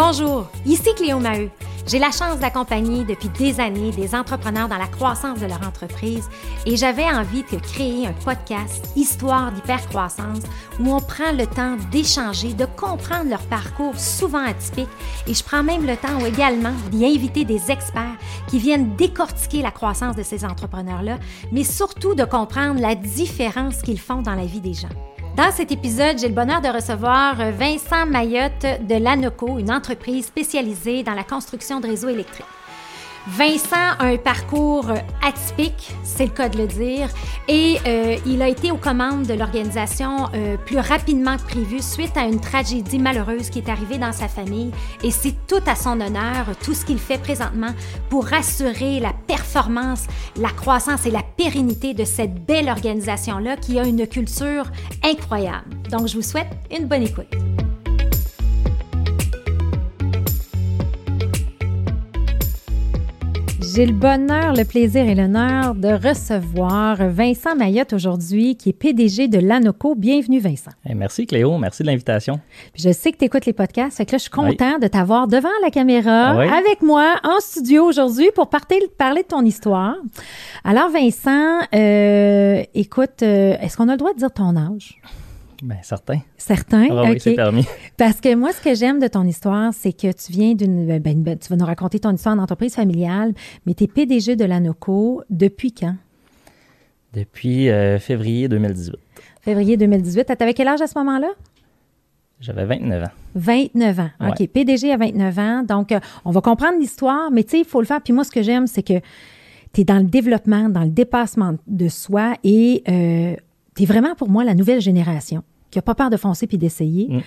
Bonjour, ici Cléo Maheu. J'ai la chance d'accompagner depuis des années des entrepreneurs dans la croissance de leur entreprise et j'avais envie de créer un podcast Histoire d'hypercroissance où on prend le temps d'échanger, de comprendre leur parcours souvent atypique et je prends même le temps également d'y inviter des experts qui viennent décortiquer la croissance de ces entrepreneurs-là, mais surtout de comprendre la différence qu'ils font dans la vie des gens. Dans cet épisode, j'ai le bonheur de recevoir Vincent Mayotte de l'ANOCO, une entreprise spécialisée dans la construction de réseaux électriques. Vincent a un parcours atypique, c'est le cas de le dire, et euh, il a été aux commandes de l'organisation euh, plus rapidement que prévu suite à une tragédie malheureuse qui est arrivée dans sa famille. Et c'est tout à son honneur, tout ce qu'il fait présentement pour assurer la performance, la croissance et la pérennité de cette belle organisation-là qui a une culture incroyable. Donc, je vous souhaite une bonne écoute. J'ai le bonheur, le plaisir et l'honneur de recevoir Vincent Mayotte aujourd'hui, qui est PDG de l'ANOCO. Bienvenue, Vincent. Eh, merci, Cléo. Merci de l'invitation. Je sais que tu écoutes les podcasts, fait que là, je suis content de t'avoir devant la caméra, avec moi, en studio aujourd'hui, pour parler de ton histoire. Alors, Vincent, euh, écoute, euh, est-ce qu'on a le droit de dire ton âge? Bien, certain. Certain, ah Oui, c'est permis. Parce que moi, ce que j'aime de ton histoire, c'est que tu viens d'une... Ben, ben, ben, tu vas nous raconter ton histoire d'entreprise familiale, mais tu es PDG de l'ANOCO depuis quand? Depuis euh, février 2018. Février 2018. Tu avais quel âge à ce moment-là? J'avais 29 ans. 29 ans. OK. PDG à 29 ans. Donc, euh, on va comprendre l'histoire, mais tu sais, il faut le faire. Puis moi, ce que j'aime, c'est que tu es dans le développement, dans le dépassement de soi et euh, tu es vraiment pour moi la nouvelle génération qui n'a pas peur de foncer puis d'essayer. Mm.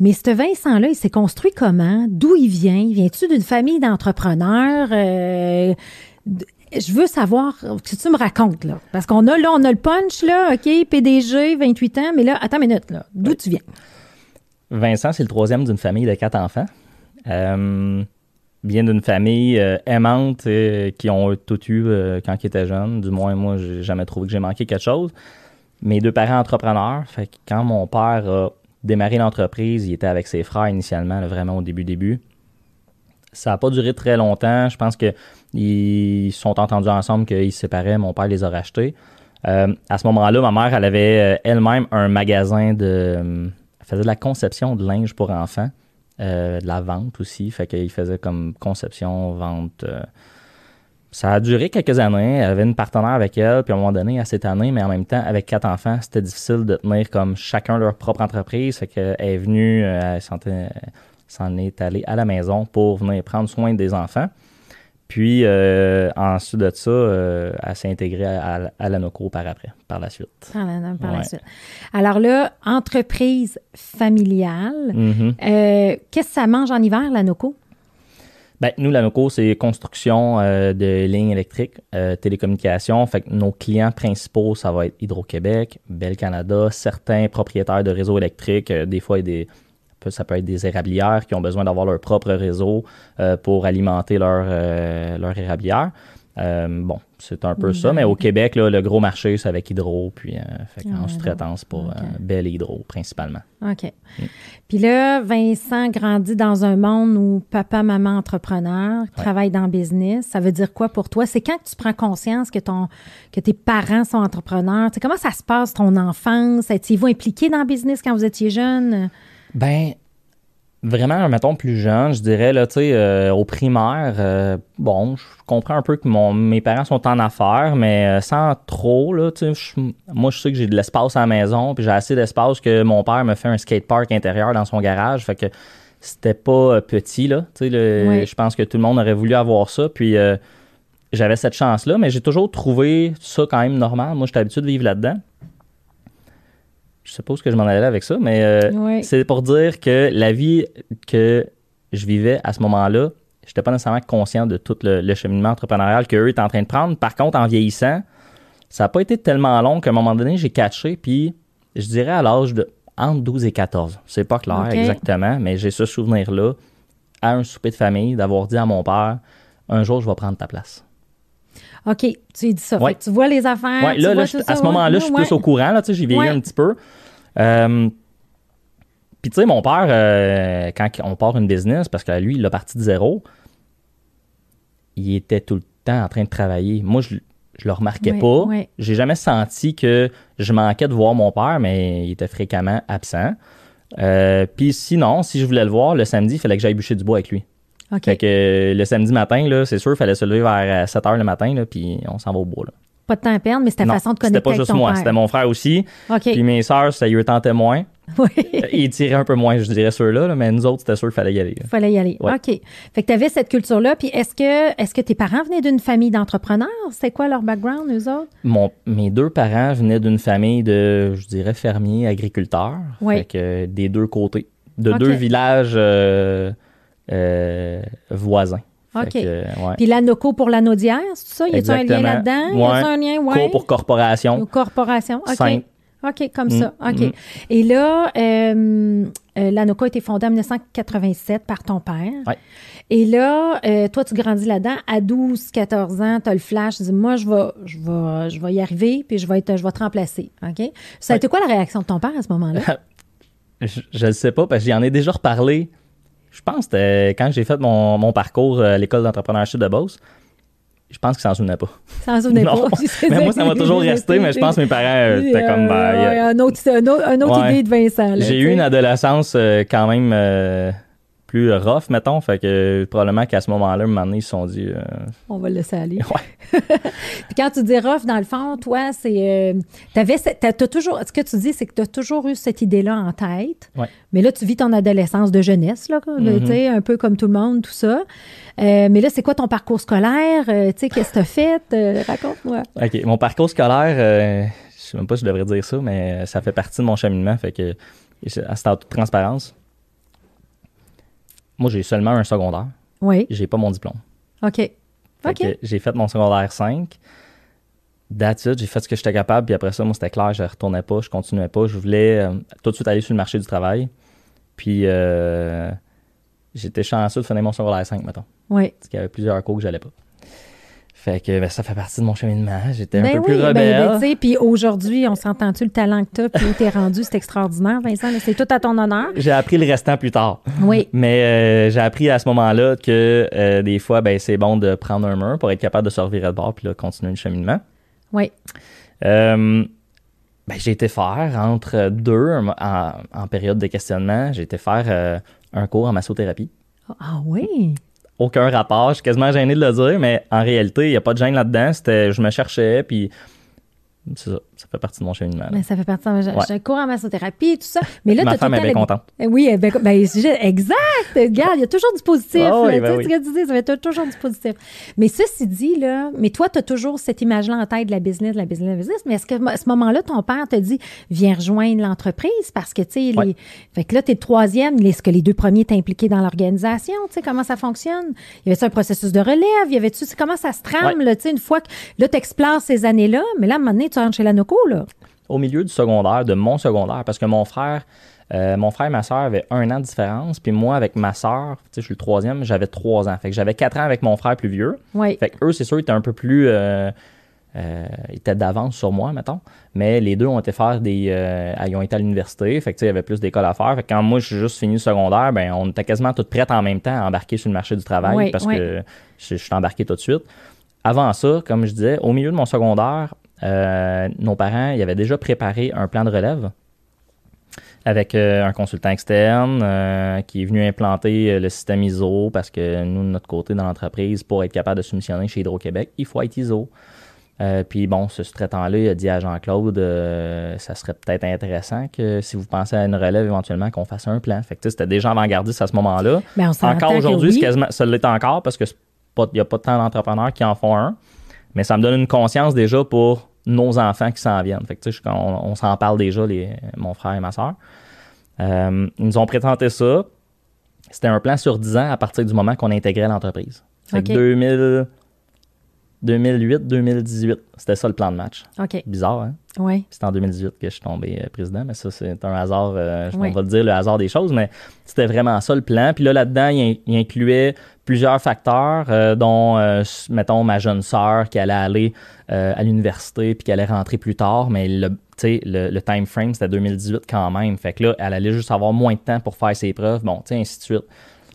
Mais ce Vincent-là, il s'est construit comment? D'où il vient? Viens-tu d'une famille d'entrepreneurs? Euh, je veux savoir ce que tu me racontes, là. Parce qu'on a, là, on a le punch, là, OK, PDG, 28 ans, mais là, attends une minute, là. D'où tu viens? Vincent, c'est le troisième d'une famille de quatre enfants. Euh, vient d'une famille euh, aimante euh, qui ont tout eu quand ils étaient jeunes. Du moins, moi, j'ai jamais trouvé que j'ai manqué quelque chose mes deux parents entrepreneurs. Fait que quand mon père a démarré l'entreprise, il était avec ses frères initialement, vraiment au début début. Ça n'a pas duré très longtemps. Je pense qu'ils sont entendus ensemble qu'ils se séparaient. Mon père les a rachetés. Euh, à ce moment-là, ma mère, elle avait euh, elle-même un magasin de. Elle faisait de la conception de linge pour enfants, euh, de la vente aussi. Fait qu'il faisait comme conception, vente ça a duré quelques années. Elle avait une partenaire avec elle, puis à un moment donné, à cette année, mais en même temps, avec quatre enfants, c'était difficile de tenir comme chacun leur propre entreprise. Fait qu'elle est venue, euh, elle s'en est allée à la maison pour venir prendre soin des enfants. Puis euh, ensuite de ça, euh, elle s'est intégrée à, la NOCO par après, par la suite. par la suite. Alors là, entreprise familiale, mm-hmm. qu'est-ce que ça mange en hiver, la NOCO? Ben, nous, la NOCO, c'est construction euh, de lignes électriques, euh, télécommunications. Fait que nos clients principaux, ça va être Hydro-Québec, Bel Canada, certains propriétaires de réseaux électriques, euh, des fois ça peut être des érablières qui ont besoin d'avoir leur propre réseau pour alimenter leur, leur érablière. Bon, c'est un peu ça, mais au Québec, le gros marché, c'est avec Hydro, puis euh, en sous-traitance pour okay. Belle Hydro principalement. OK. Mm. Puis là, Vincent grandit dans un monde où papa, maman, entrepreneur, travaille dans le business. Ça veut dire quoi pour toi? C'est quand que tu prends conscience que, ton, que tes parents sont entrepreneurs? comment ça se passe, ton enfance? Étiez-vous impliqué dans le business quand vous étiez jeune? Ben, Vraiment, mettons, plus jeune, je dirais, là, tu sais, euh, au primaire, euh, bon, je comprends un peu que mon, mes parents sont en affaires, mais euh, sans trop, là, tu sais, moi, je sais que j'ai de l'espace à la maison, puis j'ai assez d'espace que mon père me fait un skatepark intérieur dans son garage, fait que c'était pas petit, là, tu sais, je pense que tout le monde aurait voulu avoir ça, puis j'avais cette chance-là, mais j'ai toujours trouvé ça quand même normal. Moi, j'étais habitué de vivre là-dedans suppose que je m'en allais avec ça, mais euh, c'est pour dire que la vie que je vivais à ce moment-là, je n'étais pas nécessairement conscient de tout le, cheminement entrepreneurial qu'eux étaient en train de prendre. Par contre, en vieillissant, ça n'a pas été tellement long qu'à un moment donné, j'ai catché, puis je dirais à l'âge de entre 12 et 14. C'est pas clair exactement, mais j'ai ce souvenir-là, à un souper de famille, d'avoir dit à mon père, un jour, je vais prendre ta place. OK, tu dis ça. tu vois les affaires. là, à ce moment-là, je suis plus au courant. Là, j'ai vieilli un petit peu. Euh, Puis tu sais, mon père, euh, quand on part une business, parce que lui, il a parti de zéro, il était tout le temps en train de travailler. Moi, je, je le remarquais pas. ouais. J'ai jamais senti que je manquais de voir mon père, mais il était fréquemment absent. Euh, Puis sinon, si je voulais le voir, le samedi, il fallait que j'aille bûcher du bois avec lui. OK. Fait que euh, le samedi matin, c'est sûr, il fallait se lever vers 7 h le matin, puis on s'en va au bois. Là. Pas de temps à perdre, mais c'était façon de c'était connecter pas avec juste ton moi, c'était mon frère aussi. OK. Puis mes sœurs, ça y tentait moins. Oui. Ils tiraient un peu moins, je dirais, ceux-là, là, mais nous autres, c'était sûr qu'il fallait y aller. Il fallait y aller. Ouais. OK. Fait que tu avais cette culture-là. Puis est-ce que, est-ce que tes parents venaient d'une famille d'entrepreneurs? C'était quoi leur background, eux autres? Mon, mes deux parents venaient d'une famille de, je dirais, fermiers, agriculteurs. Oui. Fait que euh, des deux côtés. De deux villages euh, euh, voisins. Ok. que, ouais. Puis l'ANOCO pour l'anodière, c'est ça? Y a-tu un lien là-dedans? Y Ouais. a-tu un lien? Ouais. Cours pour corporation. Aux corporations. OK. Simple. OK, comme Mm, ça. OK. mm. Et là, euh, euh, l'ANOCO a été fondée en 1987 par ton père. Ouais. Et là, euh, toi, tu grandis là-dedans. À 12, 14 ans, tu as le flash. Tu dis, moi, je vais, je, vais, je vais y arriver, puis je vais, être, je vais te remplacer. OK? Ça a Ouais. été quoi la réaction de ton père à ce moment-là? Je, le sais pas, parce que j'en ai déjà reparlé. Je pense que c'était quand j'ai fait mon, mon parcours à l'école d'entrepreneurship de Beauce. Je pense qu'ils s'en souvenaient pas. Ça en souvenait Non. pas. Mais moi, ça m'a toujours resté, mais je pense que mes parents, euh, c'était comme. ben, Euh, a- ouais, un autre, un autre, un autre Ouais. idée de Vincent. J'ai eu une adolescence euh, quand même euh, plus rough, mettons. Fait que euh, probablement qu'à ce moment-là, un moment donné, ils se sont dit. euh, On va le laisser aller. Ouais. Puis quand tu dis rough, dans le fond, toi, c'est. euh, t'avais t'as- t'as toujours. Ce que tu dis, c'est que tu as toujours eu cette idée-là en tête. Ouais. Mais là, tu vis ton adolescence de jeunesse, là, Mhm. tu sais, un peu comme tout le monde, tout ça. Euh, mais là, c'est quoi ton parcours scolaire? Euh, tu sais, qu'est-ce que tu as fait? Euh, Raconte-moi. OK. Mon parcours scolaire, euh, je sais même pas si je devrais dire ça, mais euh, ça fait partie de mon cheminement. Fait que, c'est en toute transparence, moi, j'ai seulement un secondaire. Oui. J'ai pas mon diplôme. OK. OK. j'ai fait mon secondaire 5. That's it, j'ai fait ce que j'étais capable, puis après ça, moi, c'était clair, je retournais pas, je continuais pas. Je voulais euh, tout de suite aller sur le marché du travail. Puis, euh, j'étais chanceux de finir mon secondaire 5, mettons. Oui. Parce qu'il y avait plusieurs cours que j'allais pas. Fait que ben, ça fait partie de mon cheminement. J'étais un Ben peu oui, plus ben, rebelle. ben, puis aujourd'hui, on s'entend-tu le talent que tu as, puis où tu es rendu, c'est extraordinaire, Vincent. là, C'est tout à ton honneur. j'ai appris le restant plus tard. Oui. Mais euh, j'ai appris à ce moment-là que euh, des fois, ben, c'est bon de prendre un mur pour être capable de se revirer de bord puis là, continuer le cheminement. Oui. Euh, ben, j'ai été faire entre deux en, en période de questionnement, j'ai été faire un cours en massothérapie. Ah oui? Aucun rapport, je suis quasiment gêné de le dire, mais en réalité, il n'y a pas de gêne là-dedans. C'était, je me cherchais, puis c'est ça, ça fait partie de mon cheminement. Mais ça fait partie de j'ai Ouais. un cours en massothérapie et tout ça. Mais là, Ma femme tout est bien contente. Eh Oui, eh ben, ben, exact. Regarde, il y a toujours du positif. Oui, là, ben tu sais, oui. ce que tu dis, ça va être toujours du positif. Mais ceci dit, là, mais toi, tu as toujours cette image-là en tête de la business, de la business, de la business. Mais est-ce que à ce moment-là, ton père te dit, viens rejoindre l'entreprise parce que, tu sais, les... Ouais. fait que là, tu es le troisième. Est-ce que les deux premiers t'es impliqué dans l'organisation? Tu sais, comment ça fonctionne? Y avait-tu un processus de relève? Y avait-tu, comment ça se trame, Ouais. là, tu sais, une fois que, là, tu explores ces années-là, mais là, à un moment donné, là? Au milieu du secondaire, de mon secondaire, parce que mon frère, euh, mon frère et ma soeur avaient un an de différence, puis moi, avec ma soeur, tu sais, je suis le troisième, j'avais trois ans. Fait que j'avais quatre ans avec mon frère plus vieux. Oui. Fait que eux, c'est sûr, ils étaient un peu plus. Euh, euh, ils étaient d'avance sur moi, mettons. Mais les deux ont été faire des. euh, ils ont été à l'université. Fait que, il y avait plus d'écoles à faire. Fait que quand moi, j'ai juste fini le secondaire, ben, on était quasiment toutes prêtes en même temps à embarquer sur le marché du travail Oui, parce oui. que je, je suis embarqué tout de suite. Avant ça, comme je disais, au milieu de mon secondaire, euh, nos parents, ils avaient déjà préparé un plan de relève avec euh, un consultant externe euh, qui est venu implanter le système ISO parce que nous, de notre côté, dans l'entreprise, pour être capable de soumissionner chez Hydro-Québec, il faut être ISO. Puis bon, ce sous-traitant-là, il a dit à Jean-Claude, ça serait peut-être intéressant que si vous pensez à une relève éventuellement, qu'on fasse un plan. Fait que c'était déjà avant-gardiste à ce moment-là. Ben, on s'entend Encore aujourd'hui, oui. quasiment- ça l'est encore parce que il n'y a pas tant d'entrepreneurs qui en font un. Mais ça me donne une conscience déjà pour nos enfants qui s'en viennent. Fait que, je- on, on s'en parle déjà, les, mon frère et ma soeur. Euh, ils nous ont présenté ça. C'était un plan sur 10 ans à partir du moment qu'on intégrait l'entreprise. Fait que OK. 2000, 2008-2018. C'était ça le plan de match. OK. Bizarre, hein? Oui. C'est en 2018 que je suis tombé euh, président, mais ça, c'est un hasard, euh, Oui. on va le dire, le hasard des choses, mais c'était vraiment ça le plan. Puis là, là-dedans, il, in- il incluait plusieurs facteurs, euh, dont, euh, mettons, ma jeune sœur qui allait aller à l'université puis qui allait rentrer plus tard, mais le, tu sais, le, le time frame, c'était 2018 quand même. Fait que là, elle allait juste avoir moins de temps pour faire ses preuves, bon, tu sais, ainsi de suite.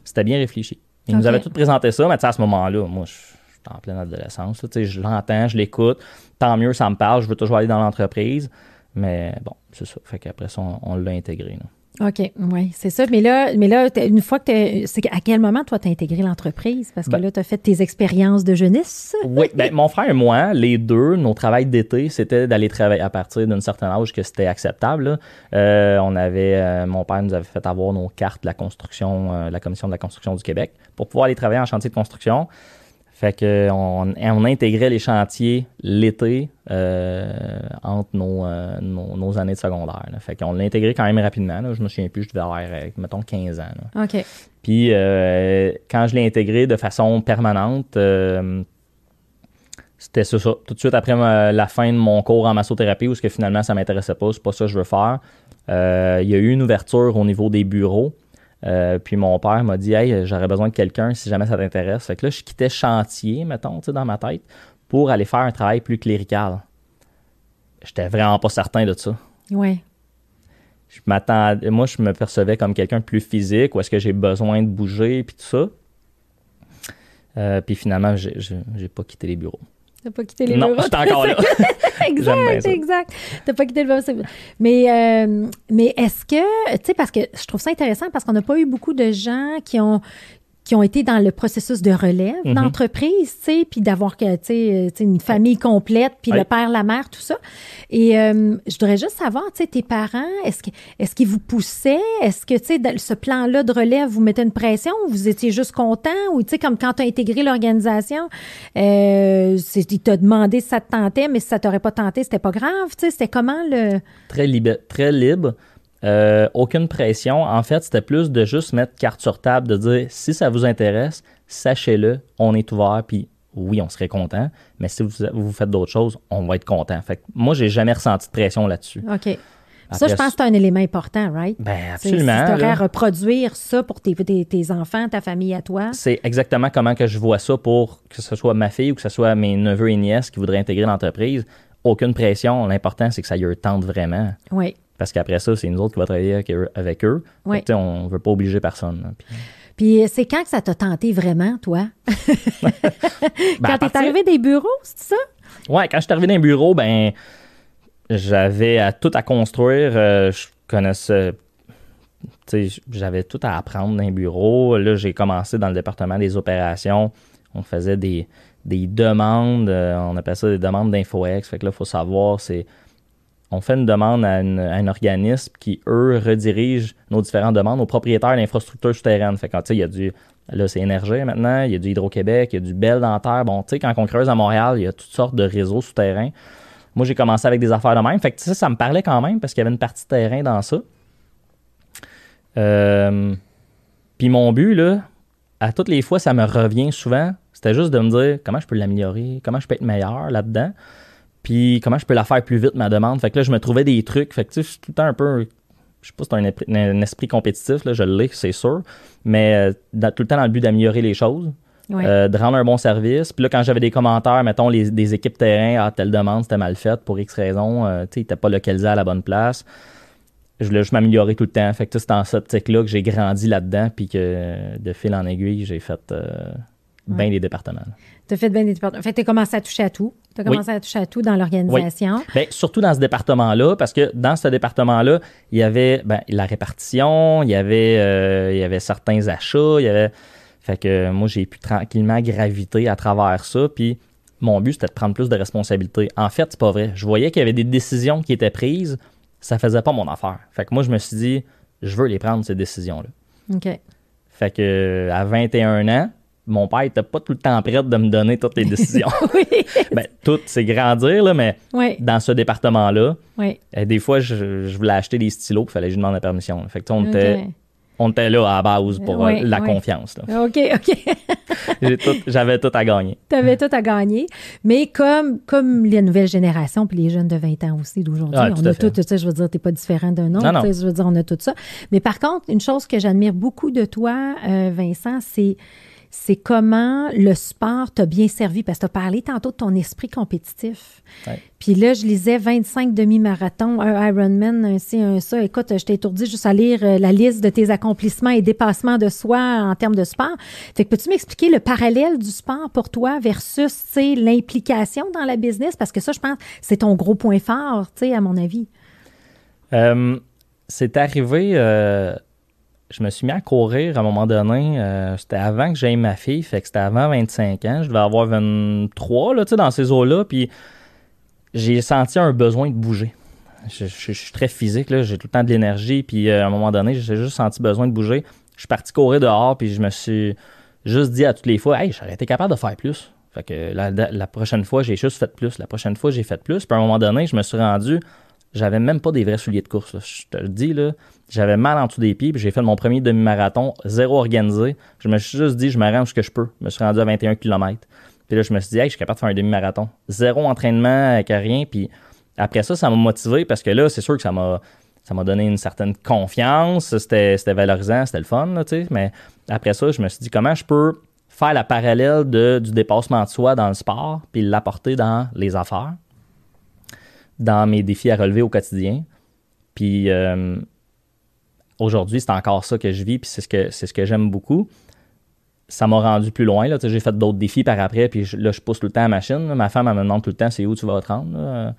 C'était bien réfléchi. Ils nous avaient tout présenté ça, mais tu sais, à ce moment-là, moi, je je suis en pleine adolescence. là, tu je l'entends, je l'écoute. Tant mieux, ça me parle. Je veux toujours aller dans l'entreprise. Mais bon, c'est ça. Fait qu'après ça, on, on l'a intégré. là. OK, oui, c'est ça. Mais là, mais là une fois que t'es- c'est à quel moment, toi, tu as intégré l'entreprise? Parce que Ben- là, tu as fait tes expériences de jeunesse? Oui, ben, mon frère et moi, les deux, nos travails d'été, c'était d'aller travailler à partir d'un certain âge que c'était acceptable. là. Euh, on avait, euh, mon père nous avait fait avoir nos cartes de la construction, euh, la commission de la construction du Québec, pour pouvoir aller travailler en chantier de construction. Fait que on, on intégrait les chantiers l'été euh, entre nos, euh, nos, nos années de secondaire. là. Fait qu'on l'a intégré quand même rapidement. là. Je me souviens plus, je devais avoir, euh, mettons, 15 ans. là. OK. Puis euh, quand je l'ai intégré de façon permanente, c'était ça, ça. Tout de suite après ma- la fin de mon cours en massothérapie, où ce que finalement ça m'intéressait pas, c'est pas ça que je veux faire. il y a eu une ouverture au niveau des bureaux. Euh, puis mon père m'a dit Hey, j'aurais besoin de quelqu'un si jamais ça t'intéresse. Fait que là, je quittais chantier, mettons, tu sais, dans ma tête, pour aller faire un travail plus clérical. J'étais vraiment pas certain de ça Oui. je m'attends moi je me percevais comme quelqu'un de plus physique où est-ce que j'ai besoin de bouger puis tout ça Euh, puis finalement j'ai j'ai- j'ai pas quitté les bureaux Tu pas quitté les non bureaux. j'étais encore là exact, exact. T'as pas quitté le bureau. Mais, euh, mais est-ce que, tu sais, parce que je trouve ça intéressant parce qu'on n'a pas eu beaucoup de gens qui ont qui ont été dans le processus de relève Mhm. d'entreprise, tu sais, puis d'avoir que, tu sais, euh, tu sais, une famille complète, puis Oui. le père, la mère, tout ça. Et euh, je voudrais juste savoir, tu sais, tes parents, est-ce que, est-ce qu'ils vous poussaient? Est-ce que, tu sais, ce plan-là de relève, vous mettez une pression ou vous étiez juste content? Ou, tu sais, comme quand tu as intégré l'organisation, euh, c'est- il t'a demandé si ça te tentait, mais si ça t'aurait pas tenté, c'était pas grave, tu sais, c'était comment le... très libre très libre Euh, aucune pression en fait c'était plus de juste mettre carte sur table de dire si ça vous intéresse sachez-le on est ouvert puis oui, on serait content, mais si vous, vous faites d'autres choses, on va être content. Fait que moi, j'ai jamais ressenti de pression là-dessus. OK. ça, je pense que c'est un élément important, right? Ben, absolument. Si tu à reproduire ça pour tes, tes, tes enfants, ta famille à toi. c'est exactement comment que je vois ça pour que ce soit ma fille ou que ce soit mes neveux et nièces qui voudraient intégrer l'entreprise. Aucune pression. L'important, c'est que ça y tente vraiment. Oui. Parce qu'après ça, c'est nous autres qui va travailler avec eux. Oui. Sais, on ne veut pas obliger personne. là. Puis, Puis c'est quand que ça t'a tenté vraiment, toi? ben, quand t'es arrivé des bureaux, c'est ça? Ouais, quand je suis arrivé dans un bureau, ben, j'avais à- tout à construire. euh, je connaissais. tu sais, J'avais tout à apprendre dans un bureau. Là, j'ai commencé dans le département des opérations. On faisait des, des demandes. euh, on appelle ça des demandes d'infoex. Fait que là, il faut savoir, c'est. On fait une demande à, un organisme qui, eux, redirigent nos différentes demandes aux propriétaires d'infrastructures souterraines. Fait que, tu sais, il y a du. Là, c'est Énergie maintenant, il y a du Hydro-Québec, il y a du Bell Dentaire. Bon, tu sais, quand on creuse à Montréal, il y a toutes sortes de réseaux souterrains. Moi, j'ai commencé avec des affaires de même. Fait que, sais, ça me parlait quand même parce qu'il y avait une partie terrain dans ça. Euh, Puis mon but, là, à toutes les fois, ça me revient souvent. C'était juste de me dire comment je peux l'améliorer, comment je peux être meilleur là-dedans, puis comment je peux la faire plus vite, ma demande? Fait que là, je me trouvais des trucs. Fait que, tu sais, je suis tout le temps un peu. Je sais pas si c'est un, un esprit compétitif, là, je l'ai, c'est sûr, mais euh, dans- tout le temps dans le but d'améliorer les choses. Euh, de rendre un bon service. Puis là, quand j'avais des commentaires, mettons, les, des équipes terrain, ah, telle demande, c'était mal faite pour X raison, euh, tu sais, il pas localisé à la bonne place. Je voulais juste m'améliorer tout le temps. Fait que c'est en cette optique-là que j'ai grandi là-dedans, puis que de fil en aiguille, j'ai fait euh, bien Ouais. des départements. là. T'as fait bien des départements. Fait que t'as commencé à toucher à tout. T'as Oui. commencé à toucher à tout dans l'organisation. Ben, surtout dans ce département-là, parce que dans ce département-là, il y avait ben, la répartition, il y avait, euh, il y avait certains achats, il y avait. Fait que moi, j'ai pu tranquillement graviter à travers ça. Puis mon but, c'était de prendre plus de responsabilités. En fait, c'est pas vrai. Je voyais qu'il y avait des décisions qui étaient prises, ça faisait pas mon affaire. Fait que moi, je me suis dit, je veux les prendre, ces décisions-là. OK. Fait que à 21 ans, mon père était pas tout le temps prêt de me donner toutes les décisions. oui. ben, tout, c'est grandir, là, mais Oui. dans ce département-là, Oui. euh, des fois, je, je voulais acheter des stylos, il fallait que je demande la permission. là. Fait que, on, était, on était là à la base pour euh, la confiance. là. OK, OK. J'avais tout, à gagner. Tu avais tout à gagner. Mais comme, comme les nouvelles générations, puis les jeunes de 20 ans aussi d'aujourd'hui, ah, on a tout, ça. Je veux dire, tu n'es pas différent d'un autre. Je veux dire, on a tout ça. Mais par contre, une chose que j'admire beaucoup de toi, euh, Vincent, c'est c'est comment le sport t'a bien servi, parce que tu as parlé tantôt de ton esprit compétitif. Puis là, je lisais 25 demi-marathons, un Ironman, un ci, un ça. Écoute, je t'ai étourdi juste à lire euh, la liste de tes accomplissements et dépassements de soi en termes de sport. Fait que peux-tu m'expliquer le parallèle du sport pour toi versus, l'implication dans la business? Parce que ça, je pense, c'est ton gros point fort, tu sais, à mon avis. Euh, c'est arrivé... Euh, je me suis mis à courir à un moment donné. Euh, c'était avant que j'aie ma fille, fait que c'était avant 25 ans. Je devais avoir 23 là, dans ces eaux-là. Puis j'ai senti un besoin de bouger. Je, suis très physique, j'ai tout le temps de l'énergie. Puis euh, à un moment donné, j'ai juste senti besoin de bouger. Je suis parti courir dehors, puis je me suis juste dit à toutes les fois, hey, j'aurais été capable de faire plus. Fait que la, la prochaine fois, j'ai juste fait plus. La prochaine fois, j'ai fait plus. Puis à un moment donné, je me suis rendu j'avais même pas des vrais souliers de course. Je te le dis, là, j'avais mal en dessous des pieds, puis j'ai fait mon premier demi-marathon, zéro organisé. Je me suis juste dit, je m'arrange ce que je peux. Je me suis rendu à 21 km. Puis là, je me suis dit, hey, je suis capable de faire un demi-marathon. Zéro entraînement avec rien. Puis après ça, ça m'a motivé parce que là, c'est sûr que ça m'a ça m'a donné une certaine confiance. C'était, valorisant, c'était le fun. Mais après ça, je me suis dit, comment je peux faire la parallèle de, du dépassement de soi dans le sport, puis l'apporter dans les affaires? Dans mes défis à relever au quotidien. Puis euh, aujourd'hui, c'est encore ça que je vis, puis c'est ce que, c'est ce que j'aime beaucoup. Ça m'a rendu plus loin. Là. J'ai fait d'autres défis par après, puis là, je pousse tout le temps à la machine. Ma femme, elle me demande tout le temps c'est où tu vas te rendre.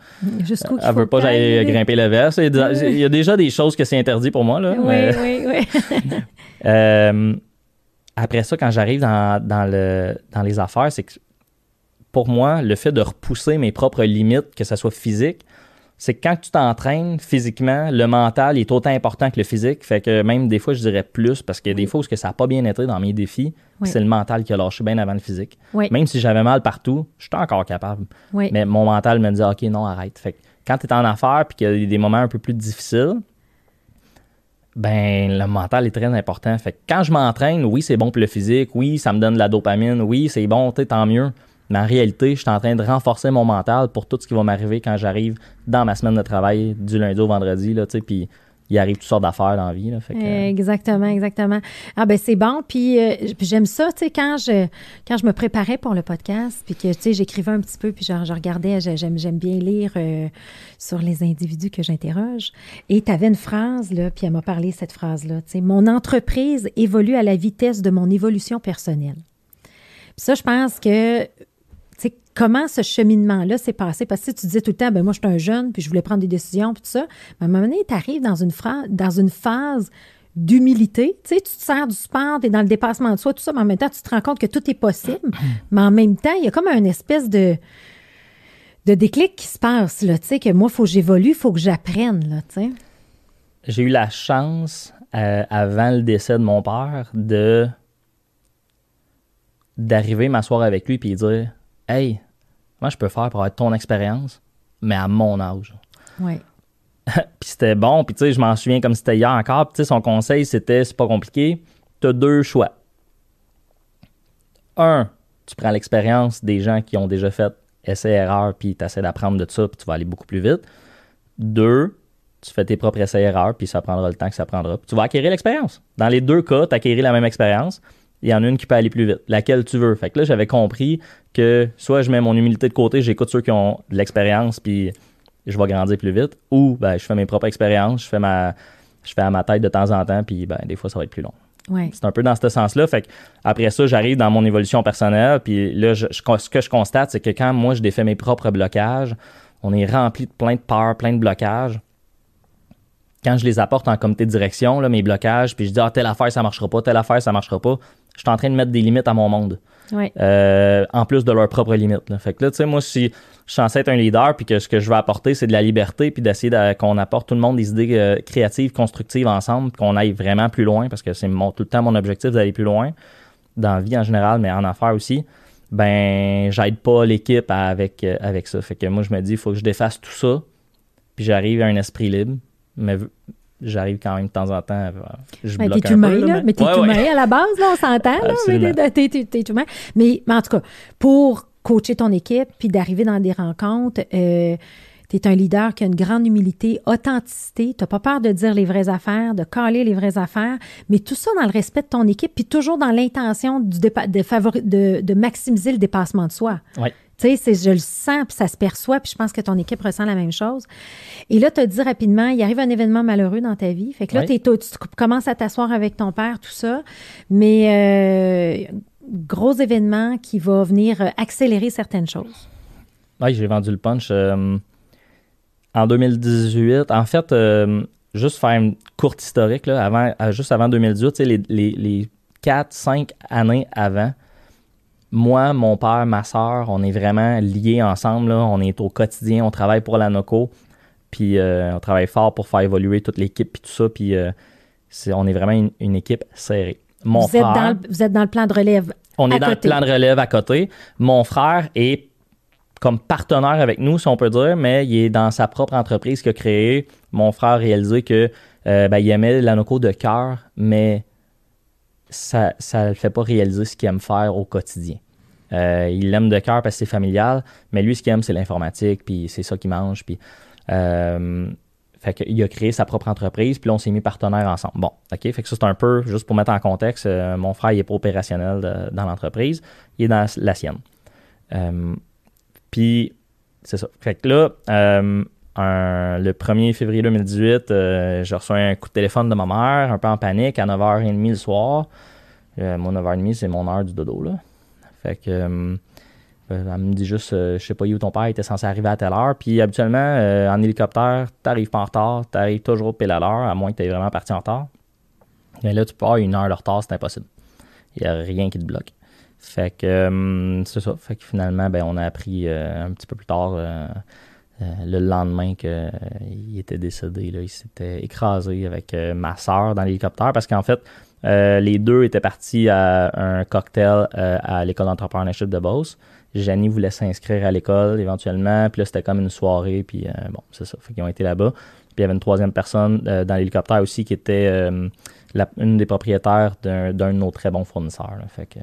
Jusqu'où Elle veut pas que j'aille grimper le verre. Il y a déjà des choses que c'est interdit pour moi. Là, oui, oui, oui. Euh, après ça, quand j'arrive dans, dans, le, dans les affaires, c'est que pour moi, le fait de repousser mes propres limites, que ce soit physique, c'est que quand tu t'entraînes physiquement, le mental est autant important que le physique. Fait que même des fois, je dirais plus, parce qu'il y a des fois où ça n'a pas bien été dans mes défis, c'est le mental qui a lâché bien avant le physique. Même si j'avais mal partout, je suis encore capable. Mais mon mental me dit OK, non, arrête. Fait que quand tu es en affaires et qu'il y a des moments un peu plus difficiles, ben le mental est très important. Fait que quand je m'entraîne, oui, c'est bon pour le physique, oui, ça me donne de la dopamine, oui, c'est bon, tant mieux. Mais en réalité, je suis en train de renforcer mon mental pour tout ce qui va m'arriver quand j'arrive dans ma semaine de travail du lundi au vendredi, là, puis il arrive toutes sortes d'affaires dans la vie. Là, fait euh, Exactement, exactement. Ah ben c'est bon. Puis euh, j'aime ça, tu sais, quand je, quand je me préparais pour le podcast, puis que, tu sais, j'écrivais un petit peu, puis genre, je regardais, j'aime, j'aime bien lire euh, sur les individus que j'interroge. Et tu avais une phrase, là, puis elle m'a parlé cette phrase-là, tu sais, « Mon entreprise évolue à la vitesse de mon évolution personnelle. » ça, je pense que comment ce cheminement-là s'est passé? Parce que tu disais tout le temps, ben moi, je suis un jeune, puis je voulais prendre des décisions, puis tout ça. Mais à un moment donné, tu arrives dans une, dans une phase d'humilité. Tu sais, tu te sers du sport, tu es dans le dépassement de soi, tout ça, mais en même temps, tu te rends compte que tout est possible. mais en même temps, il y a comme une espèce de, de déclic qui se passe, là, tu sais, que moi, il faut que j'évolue, il faut que j'apprenne, là, tu sais. J'ai eu la chance, euh, avant le décès de mon père, de d'arriver m'asseoir avec lui et dire Hey, moi je peux faire pour avoir ton expérience, mais à mon âge. Oui. puis c'était bon, puis tu sais, je m'en souviens comme c'était hier encore. Puis tu sais, son conseil, c'était c'est pas compliqué. Tu as deux choix. Un, tu prends l'expérience des gens qui ont déjà fait essai-erreur, puis tu d'apprendre de ça, puis tu vas aller beaucoup plus vite. Deux, tu fais tes propres essais-erreurs, puis ça prendra le temps que ça prendra. Puis tu vas acquérir l'expérience. Dans les deux cas, tu la même expérience il y en a une qui peut aller plus vite, laquelle tu veux. Fait que là, j'avais compris que soit je mets mon humilité de côté, j'écoute ceux qui ont de l'expérience, puis je vais grandir plus vite, ou ben, je fais mes propres expériences, je fais ma je fais à ma tête de temps en temps, puis ben, des fois, ça va être plus long. C'est un peu dans ce sens-là. Fait que après ça, j'arrive dans mon évolution personnelle, puis là, je, ce que je constate, c'est que quand moi, je défais mes propres blocages, on est rempli de plein de peurs, plein de blocages quand je les apporte en comité de direction, là, mes blocages, puis je dis, ah, telle affaire, ça marchera pas, telle affaire, ça marchera pas, je suis en train de mettre des limites à mon monde. Euh, en plus de leurs propres limites. Fait que là, tu sais, moi, si je suis censé être un leader, puis que ce que je veux apporter, c'est de la liberté, puis d'essayer qu'on apporte tout le monde des idées euh, créatives, constructives ensemble, qu'on aille vraiment plus loin, parce que c'est tout le temps mon objectif d'aller plus loin, dans la vie en général, mais en affaires aussi, ben, j'aide pas l'équipe avec, euh, avec ça. Fait que moi, je me dis, il faut que je défasse tout ça, puis j'arrive à un esprit libre, mais j'arrive quand même de temps en temps. Je Ben, bloque t'es un humain, peu, là. mais- Mais t'es Ouais, humain ouais. à la base, là, on s'entend, là. Mais t'es- t'es- t'es- humain. Mais, mais en tout cas, pour coacher ton équipe puis d'arriver dans des rencontres, euh, t'es un leader qui a une grande humilité, authenticité. T'as pas peur de dire les vraies affaires, de caler les vraies affaires, mais tout ça dans le respect de ton équipe puis toujours dans l'intention du dépa- de, favori- de, de maximiser le dépassement de soi. Ouais. Tu sais, c'est- je le sens, puis ça se perçoit, puis je pense que ton équipe ressent la même chose. Et là, tu as dit rapidement, il arrive un événement malheureux dans ta vie. Fait que là, Oui. tu commences à t'asseoir avec ton père, tout ça. Mais euh, gros événement qui va venir euh, accélérer certaines choses. Oui, j'ai vendu le punch. euh, en 2018, en fait, euh, juste faire une courte historique, là, avant, juste avant 2018, tu sais, les, les, les 4-5 années avant, moi, mon père, ma soeur, on est vraiment liés ensemble. là. On est au quotidien, on travaille pour la NOCO, puis euh, on travaille fort pour faire évoluer toute l'équipe, puis tout ça, puis euh, c'est- on est vraiment une, une équipe serrée. Mon vous, frère, êtes dans le, vous êtes dans le plan de relève. on à est dans côté. le plan de relève à côté. Mon frère est comme partenaire avec nous, si on peut dire, mais il est dans sa propre entreprise qu'il a créée. Mon frère a réalisé que euh, ben, il aimait l'anoco de cœur, mais ça ne le fait pas réaliser ce qu'il aime faire au quotidien. Euh, il l'aime de cœur parce que c'est familial, mais lui, ce qu'il aime, c'est l'informatique, puis c'est ça qu'il mange. Puis, euh, fait a créé sa propre entreprise, puis là, on s'est mis partenaires ensemble. Bon, OK, fait que ça, c'est un peu, juste pour mettre en contexte, euh, mon frère, il n'est pas opérationnel dans l'entreprise, il est dans la sienne. Euh, puis, c'est ça. Fait que là, un- le 1er février 2018, euh, j'ai reçu un coup de téléphone de ma mère, un peu en panique, à 9h30 le soir. Euh, moi, 9h30, c'est mon heure du dodo, là. Fait que... euh, euh, elle me dit juste, euh, je sais pas où ton père était censé arriver à telle heure. Puis habituellement, euh, en hélicoptère, t'arrives pas en retard, t'arrives toujours pile à l'heure, à moins que tu vraiment parti en retard. Mais là, tu pars une heure de retard, c'est impossible. Il n'y a rien qui te bloque. Fait que euh, c'est ça. Fait que finalement, ben, on a appris euh, un petit peu plus tard, euh, euh, le lendemain, qu'il était décédé. Là. Il s'était écrasé avec euh, ma soeur dans l'hélicoptère parce qu'en fait, euh, les deux étaient partis à un cocktail euh, à l'école d'entrepreneurship de Beauce. Jenny voulait s'inscrire à l'école éventuellement. Puis là, c'était comme une soirée. Puis euh, bon, c'est ça. Fait qu'ils ont été là-bas. Puis il y avait une troisième personne euh, dans l'hélicoptère aussi qui était euh, une des propriétaires d'un, de nos très bons fournisseurs. euh,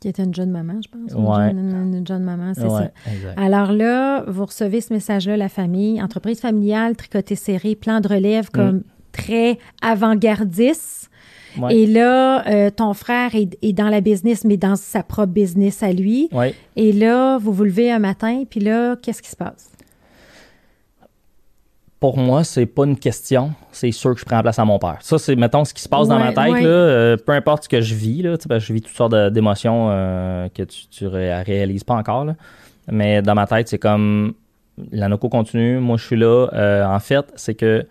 Qui était une jeune maman, je pense. Ouais. Une, jeune, une jeune maman, c'est ouais, ça. exact. Alors là, vous recevez ce message-là, la famille, entreprise familiale, tricoté serré, plan de relève comme très avant-gardiste. Ouais. Et là, euh, ton frère est, est dans la business, mais dans sa propre business à lui. Et là, vous vous levez un matin, puis là, qu'est-ce qui se passe? Pour moi, c'est pas une question. C'est sûr que je prends la place à mon père. Ça, c'est, mettons, ce qui se passe dans ma tête. ouais. Là, euh, peu importe ce que je vis, là, je vis toutes sortes d'émotions euh, que tu, tu ré- réalises pas encore. là. Mais dans ma tête, c'est comme la NOCO continue. Moi, je suis là. Euh, en fait, c'est que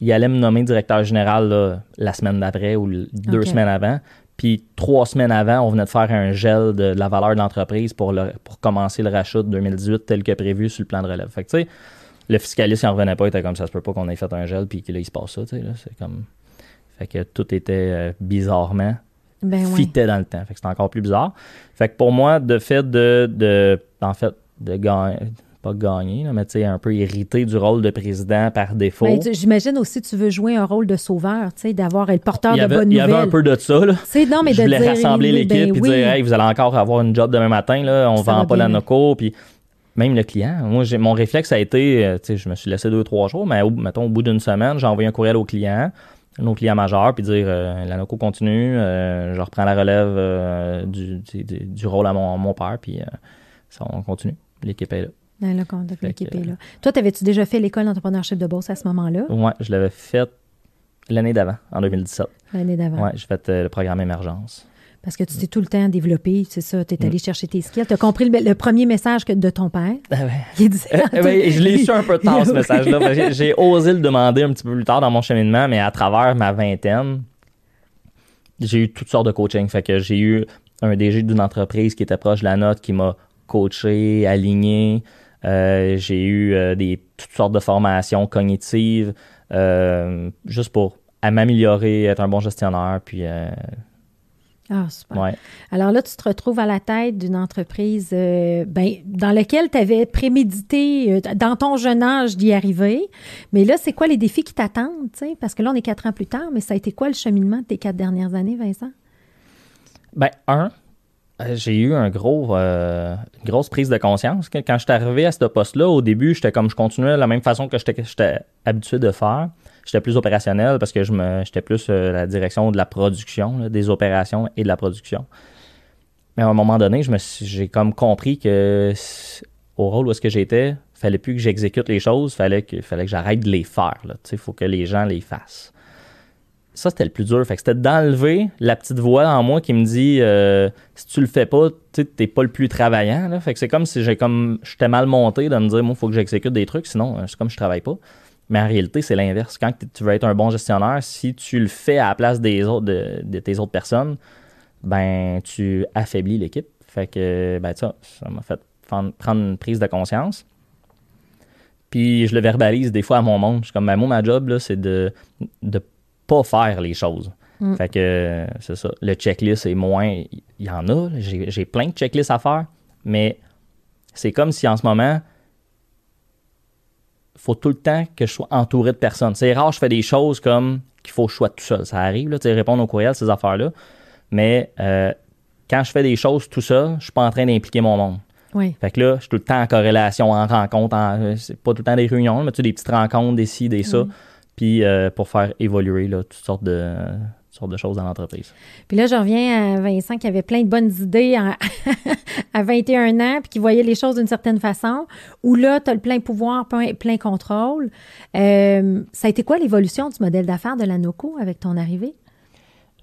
il allait me nommer directeur général là, la semaine d'après ou deux semaines avant. Puis trois semaines avant, on venait de faire un gel de, de la valeur de l'entreprise pour, le- pour commencer le rachat de 2018 tel que prévu sur le plan de relève. Fait que tu sais, le fiscaliste, il en revenait pas, il était comme ça, se peut pas qu'on ait fait un gel puis là, il se passe ça, tu sais, là, c'est comme... Fait que tout était euh, bizarrement Ben dans le temps. Fait que c'était encore plus bizarre. Fait que pour moi, de fait de, de en fait, de gagner, pas gagner, là, mais tu sais, un peu hérité du rôle de président par défaut. Ben, J'imagine aussi que tu veux jouer un rôle de sauveur, tu sais, d'avoir le porteur de bonnes il y avait nouvelles. un peu de ça, là. Non, mais je de voulais dire, rassembler l'équipe ben oui. dire hey, vous allez encore avoir une job demain matin là, on Ça vend pas bien la. Noco puis même le client. Moi j'ai mon réflexe a été euh, tu sais je me suis laissé deux trois jours mais au, mettons au bout d'une semaine, j'ai envoyé un courriel au client, nos clients majeurs puis dire euh, la Noco continue, euh, je reprends la relève euh, du, du, rôle à mon, mon père puis ça on continue. L'équipe est là. Ben là, quand Fait l'équipe est là. Toi, t'avais-tu déjà fait l'école d'entrepreneurship de Beauce à ce moment-là, Ouais, je l'avais fait l'année d'avant en 2017. l'année d'avant? Ouais, j'ai fait le programme émergence. Parce que tu t'es tout le temps développé, c'est ça, tu es Mm. allé chercher tes skills. Tu as compris le, le premier message que, de ton père. Ah ouais. Il disait, Euh, je l'ai su un peu tard, ce message-là. J'ai osé le demander un petit peu plus tard dans mon cheminement, mais à travers ma vingtaine, j'ai eu toutes sortes de coaching. Fait que j'ai eu un DG d'une entreprise qui était proche de la note qui m'a coaché, aligné. Euh, j'ai eu euh, des, toutes sortes de formations cognitives juste pour à m'améliorer, être un bon gestionnaire, puis Ah, super. Ouais. Alors là, tu te retrouves à la tête d'une entreprise euh, ben, dans laquelle tu avais prémédité euh, dans ton jeune âge d'y arriver. Mais là, c'est quoi les défis qui t'attendent? Parce que là, on est quatre ans plus tard, mais ça a été quoi le cheminement de tes quatre dernières années, Vincent? Ben, un, euh, j'ai eu un gros, euh, une grosse prise de conscience. Quand je suis arrivé à ce poste-là, au début, j'étais comme je continuais de la même façon que j'étais j'étais habitué de faire. J'étais plus opérationnel parce que je me j'étais plus euh, la direction de la production, des opérations et de la production. Mais à un moment donné, je me j'ai comme compris que au rôle où est-ce que j'étais, fallait plus que j'exécute les choses, fallait que fallait que j'arrête de les faire. Il faut que les gens les fassent. Ça, c'était le plus dur. Fait que c'était d'enlever la petite voix en moi qui me dit euh, si tu le fais pas, tu t'es pas le plus travaillant. Fait que c'est comme si j'ai comme j'étais mal monté de me dire il faut que j'exécute des trucs, sinon euh, c'est comme je travaille pas. Mais en réalité, c'est l'inverse. Quand tu veux être un bon gestionnaire, si tu le fais à la place des autres, de, de tes autres personnes, ben tu affaiblis l'équipe. Fait que ben ça, ça m'a fait prendre une prise de conscience. Puis je le verbalise des fois à mon monde. Je suis comme ben, moi, ma job, c'est de, de pas faire les choses. Mm. Fait que c'est ça. Le checklist est moins. Il y en a. j'ai plein de checklists à faire. Mais c'est comme si en ce moment, faut tout le temps que je sois entouré de personnes. C'est rare, je fais des choses comme qu'il faut que je sois tout seul. Ça arrive, là, tu sais, répondre aux courriels, ces affaires-là. Mais euh, quand je fais des choses tout seul, je suis pas en train d'impliquer mon monde. Oui. Fait que là, je suis tout le temps en corrélation, en rencontre. en- euh, c'est pas tout le temps des réunions, mais tu sais, des petites rencontres, des ci, des ça. Mm. Puis euh, pour faire évoluer là, toutes sortes de, sortes de choses dans l'entreprise. Puis là, je reviens à Vincent qui avait plein de bonnes idées à 21 ans, puis qui voyait les choses d'une certaine façon, où là, tu as le plein pouvoir, plein, plein contrôle. Euh, ça a été quoi l'évolution du modèle d'affaires de la NOCO avec ton arrivée?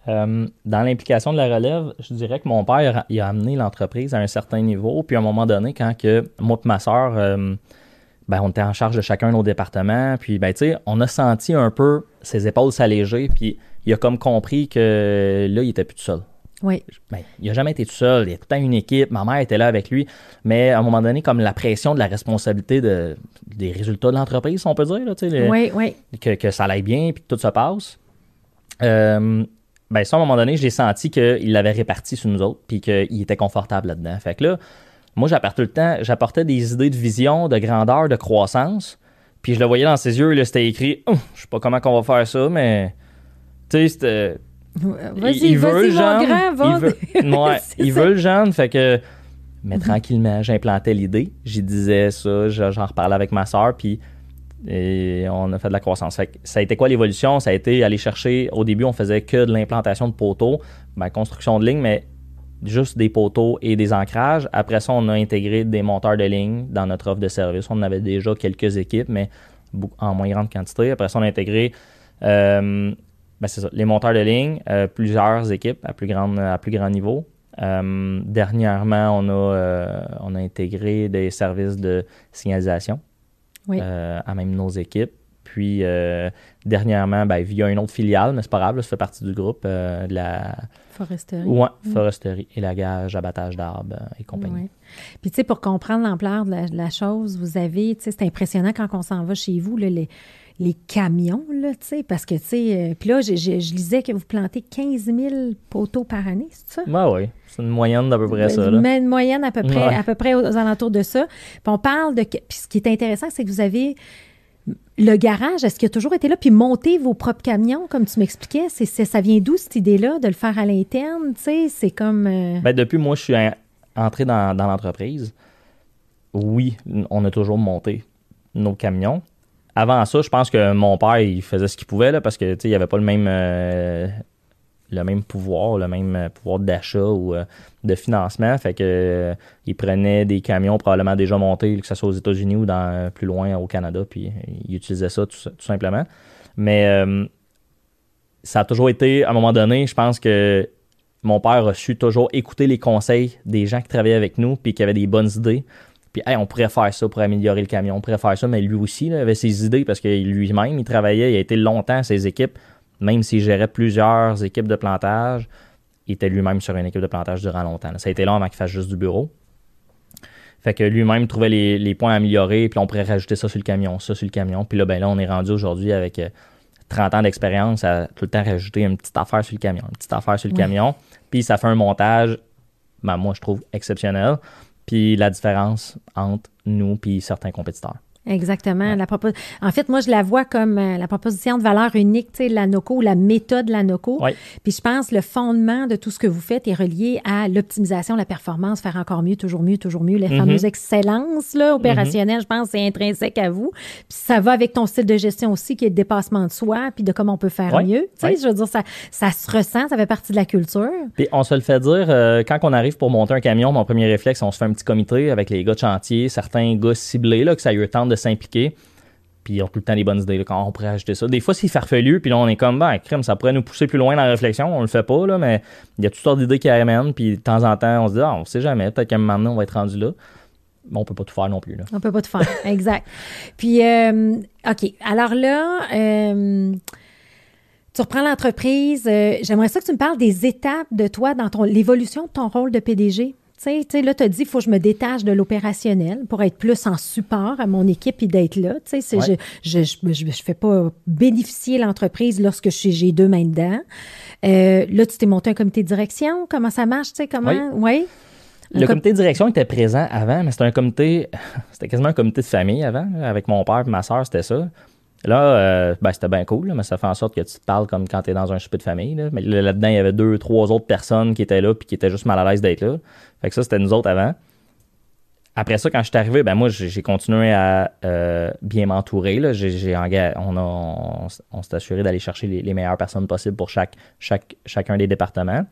Euh, dans l'implication de la relève, je dirais que mon père il a amené l'entreprise à un certain niveau. Puis à un moment donné, quand que moi et ma soeur, ben, on était en charge de chacun de nos départements, puis ben, tu sais, on a senti un peu ses épaules s'alléger, puis il a comme compris que là, il était plus tout seul. Oui. Ben, il n'a jamais été tout seul, il y a tout le temps une équipe, ma mère était là avec lui, mais à un moment donné, comme la pression de la responsabilité de, des résultats de l'entreprise, on peut dire, là, le- Oui, oui. que, que ça aille bien puis que tout se passe. Euh, ben ça, à un moment donné, j'ai senti qu'il l'avait réparti sur nous autres puis qu'il était confortable là-dedans. Fait que là, moi, j'apportais tout le temps, j'apportais des idées de vision, de grandeur, de croissance. Puis je le voyais dans ses yeux, là, c'était écrit Hum, Je sais pas comment qu'on va faire ça, mais. Tu sais, c'était. Vas-y, il, veut vas-y, le jeune. grand. Il veut, ouais, il veut le jeune. Fait que. Mais tranquillement, j'implantais l'idée. J'y disais ça, je- j'en reparlais avec ma soeur, puis et on a fait de la croissance. Fait que ça a été quoi l'évolution? Ça a été aller chercher. Au début, on faisait que de l'implantation de poteaux, ben, construction de lignes, mais juste des poteaux et des ancrages. Après ça, on a intégré des monteurs de lignes dans notre offre de service. On avait déjà quelques équipes, mais en moins grande quantité. Après ça, on a intégré euh, ben, c'est ça, les monteurs de ligne, euh, plusieurs équipes à plus, grande, à plus grand niveau. Euh, dernièrement, on a, euh, on a intégré des services de signalisation Oui. à même nos équipes. Puis dernièrement, ben, via une autre filiale, mais c'est pas grave, là, ça fait partie du groupe, de la Foresterie. ouais, Mm. foresterie, élagage, abattage d'arbres et compagnie. Ouais. Puis, tu sais, pour comprendre l'ampleur de la, de la chose, vous avez, tu sais, c'est impressionnant quand on s'en va chez vous, là, les, les camions, là, tu sais, parce que, tu sais, euh, puis là, je lisais que vous plantez 15 000 poteaux par année, c'est ça? Ouais, oui, c'est une moyenne d'à peu près ça. Là. Mais une moyenne à peu près, Ouais. à peu près aux, aux alentours de ça. Puis on parle de. Puis ce qui est intéressant, c'est que vous avez le garage. Est-ce qu'il a toujours été là? Puis monter vos propres camions, comme tu m'expliquais, c'est, ça vient d'où cette idée-là de le faire à l'interne? Tu sais, c'est comme. euh, Ben, depuis moi, je suis en- entré dans, dans l'entreprise. Oui, on a toujours monté nos camions. Avant ça, je pense que mon père, il faisait ce qu'il pouvait, là, parce que, il avait pas le même, euh, le même pouvoir, le même euh, pouvoir d'achat ou euh, de financement. Fait que, il prenait des camions probablement déjà montés, que ce soit aux États-Unis ou dans, plus loin au Canada, puis il utilisait ça tout, tout simplement. Mais ça a toujours été, à un moment donné, je pense que mon père a su toujours écouter les conseils des gens qui travaillaient avec nous puis qui avaient des bonnes idées. Puis, hey, on pourrait faire ça pour améliorer le camion, on pourrait faire ça, mais lui aussi là, avait ses idées parce que lui-même, il travaillait, il a été longtemps à ses équipes, même s'il gérait plusieurs équipes de plantage, il était lui-même sur une équipe de plantage durant longtemps. là. Ça a été long avant qu'il fasse juste du bureau. Fait que lui-même trouvait les, les points à améliorer, puis on pourrait rajouter ça sur le camion, ça sur le camion. Puis là, ben là, on est rendu aujourd'hui avec euh, 30 ans d'expérience à tout le temps rajouter une petite affaire sur le camion, une petite affaire sur le Oui. camion. Puis ça fait un montage, ben, moi, je trouve exceptionnel. Puis la différence entre nous puis certains compétiteurs. Exactement. La en fait, moi, je la vois comme euh, la proposition de valeur unique, tu sais, la NOCO, la méthode la NOCO. Puis je pense le fondement de tout ce que vous faites est relié à l'optimisation, la performance, faire encore mieux, toujours mieux, toujours mieux. Les mm-hmm. fameuses excellences là, opérationnelles, je pense, c'est intrinsèque à vous. Puis ça va avec ton style de gestion aussi, qui est le dépassement de soi, puis de comment on peut faire mieux. Tu sais, je veux dire, ça, ça se ressent, ça fait partie de la culture. Puis on se le fait dire, euh, quand on arrive pour monter un camion, mon premier réflexe, on se fait un petit comité avec les gars de chantier, certains gars ciblés, là, que ça a eu le temps de s'impliquer. Puis ils ont tout le temps les bonnes idées quand on pourrait ajouter ça. Des fois, c'est farfelu, puis là, on est comme, ben, crème, ça pourrait nous pousser plus loin dans la réflexion. On le fait pas, là, mais il y a toutes sortes d'idées qui amènent, puis de temps en temps, on se dit, ah, on sait jamais, peut-être qu'à un moment donné, on va être rendu là. Mais on peut pas tout faire non plus. Là. On peut pas tout faire, exact. Puis, euh, OK. Alors là, euh, tu reprends l'entreprise. Euh, j'aimerais ça que tu me parles des étapes de toi dans ton l'évolution de ton rôle de PDG. Tu sais, là, tu as dit, il faut que je me détache de l'opérationnel pour être plus en support à mon équipe et d'être là. Tu sais, je ne je, je, fais pas bénéficier l'entreprise lorsque j'ai deux mains dedans. Euh, là, tu t'es monté un comité de direction. Comment ça marche? Tu sais, comment? Oui. Le comité de direction était présent avant, mais c'était un comité, c'était quasiment un comité de famille avant. Avec mon père et ma soeur, c'était ça. Là, euh, ben, c'était bien cool, mais ça fait en sorte que tu te parles comme quand tu es dans un souper de famille. Mais là-dedans, il y avait deux, trois autres personnes qui étaient là puis qui étaient juste mal à l'aise d'être là. Fait que ça, c'était nous autres avant. Après ça, quand je suis arrivé, ben moi, j'ai continué à euh, bien m'entourer. On, on, s'est assuré d'aller chercher les, meilleures personnes possibles pour chaque, chaque, chacun des départements.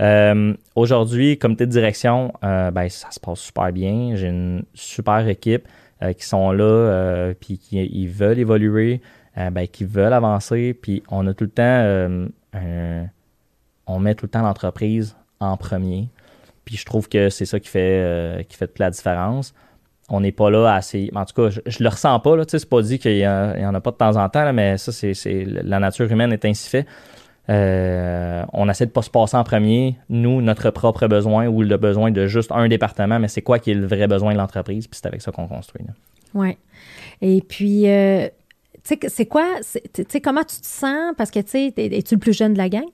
Euh, aujourd'hui, comité de direction, ben, ça se passe super bien. J'ai une super équipe. Euh, qui sont là, euh, puis qui ils veulent évoluer, euh, ben, qui veulent avancer, puis on a tout le temps, on met tout le temps l'entreprise en premier. Puis je trouve que c'est ça qui fait, qui fait toute la différence. On n'est pas là assez. En tout cas, je, ne le ressens pas. Là, c'est pas dit qu'il n'y en, a pas de temps en temps, mais ça, c'est, la nature humaine est ainsi faite. On essaie de pas se passer en premier, nous, notre propre besoin ou le besoin de juste un département, mais c'est quoi qui est le vrai besoin de l'entreprise, puis c'est avec ça qu'on construit. Oui. Et puis, euh, tu sais, c'est quoi, tu sais, comment tu te sens? Parce que, tu sais, es-tu le plus jeune de la gang?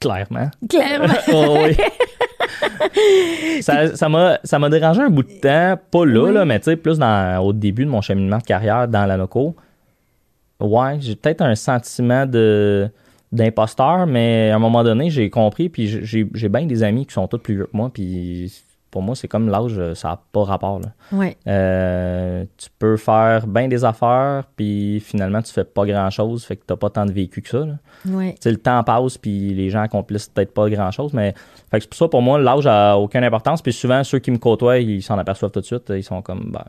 Clairement. Clairement. oh, oui. ça, m'a, ça m'a dérangé un bout de temps, pas là, là mais tu sais, plus dans, au début de mon cheminement de carrière dans la loco ouais, j'ai peut-être un sentiment de d'imposteur, mais à un moment donné, j'ai compris, puis j'ai, j'ai bien des amis qui sont tous plus vieux que moi, puis pour moi, c'est comme l'âge, ça n'a pas rapport. Là. Ouais. Euh, tu peux faire bien des affaires, puis finalement, tu fais pas grand-chose, fait que tu n'as pas tant de vécu que ça. Là. Ouais. le temps passe, puis les gens accomplissent peut-être pas grand-chose, mais fait que c'est pour ça, pour moi, l'âge a aucune importance, puis souvent, ceux qui me côtoient, ils s'en aperçoivent tout de suite, ils sont comme, ben,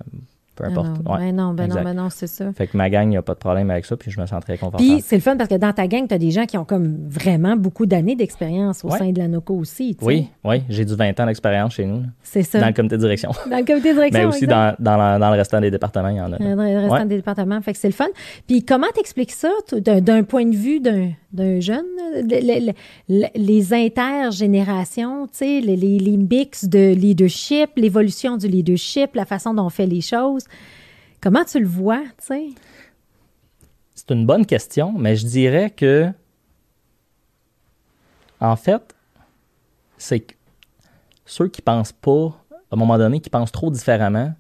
peu importe. Non, ben non, ben non, ben non, c'est ça. Fait que ma gang, il n'y a pas de problème avec ça, puis je me sens très confortable. Puis c'est le fun parce que dans ta gang, tu as des gens qui ont comme vraiment beaucoup d'années d'expérience au sein de la NOCO aussi. Oui, oui, j'ai du 20 ans d'expérience chez nous. C'est ça. Dans le comité de direction. Dans le comité de direction. Mais aussi dans, dans, dans, le restant des départements, il y en a. Dans le restant des départements. Fait que c'est le fun. Puis comment t'expliques ça d'un point de vue d'un jeune, les, les, intergénérations, tu sais, les, les, les mix de leadership, l'évolution du leadership, la façon dont on fait les choses. Comment tu le vois, tu sais? C'est une bonne question, mais je dirais que, en fait, c'est que ceux qui pensent pas, à un moment donné, qui pensent trop différemment,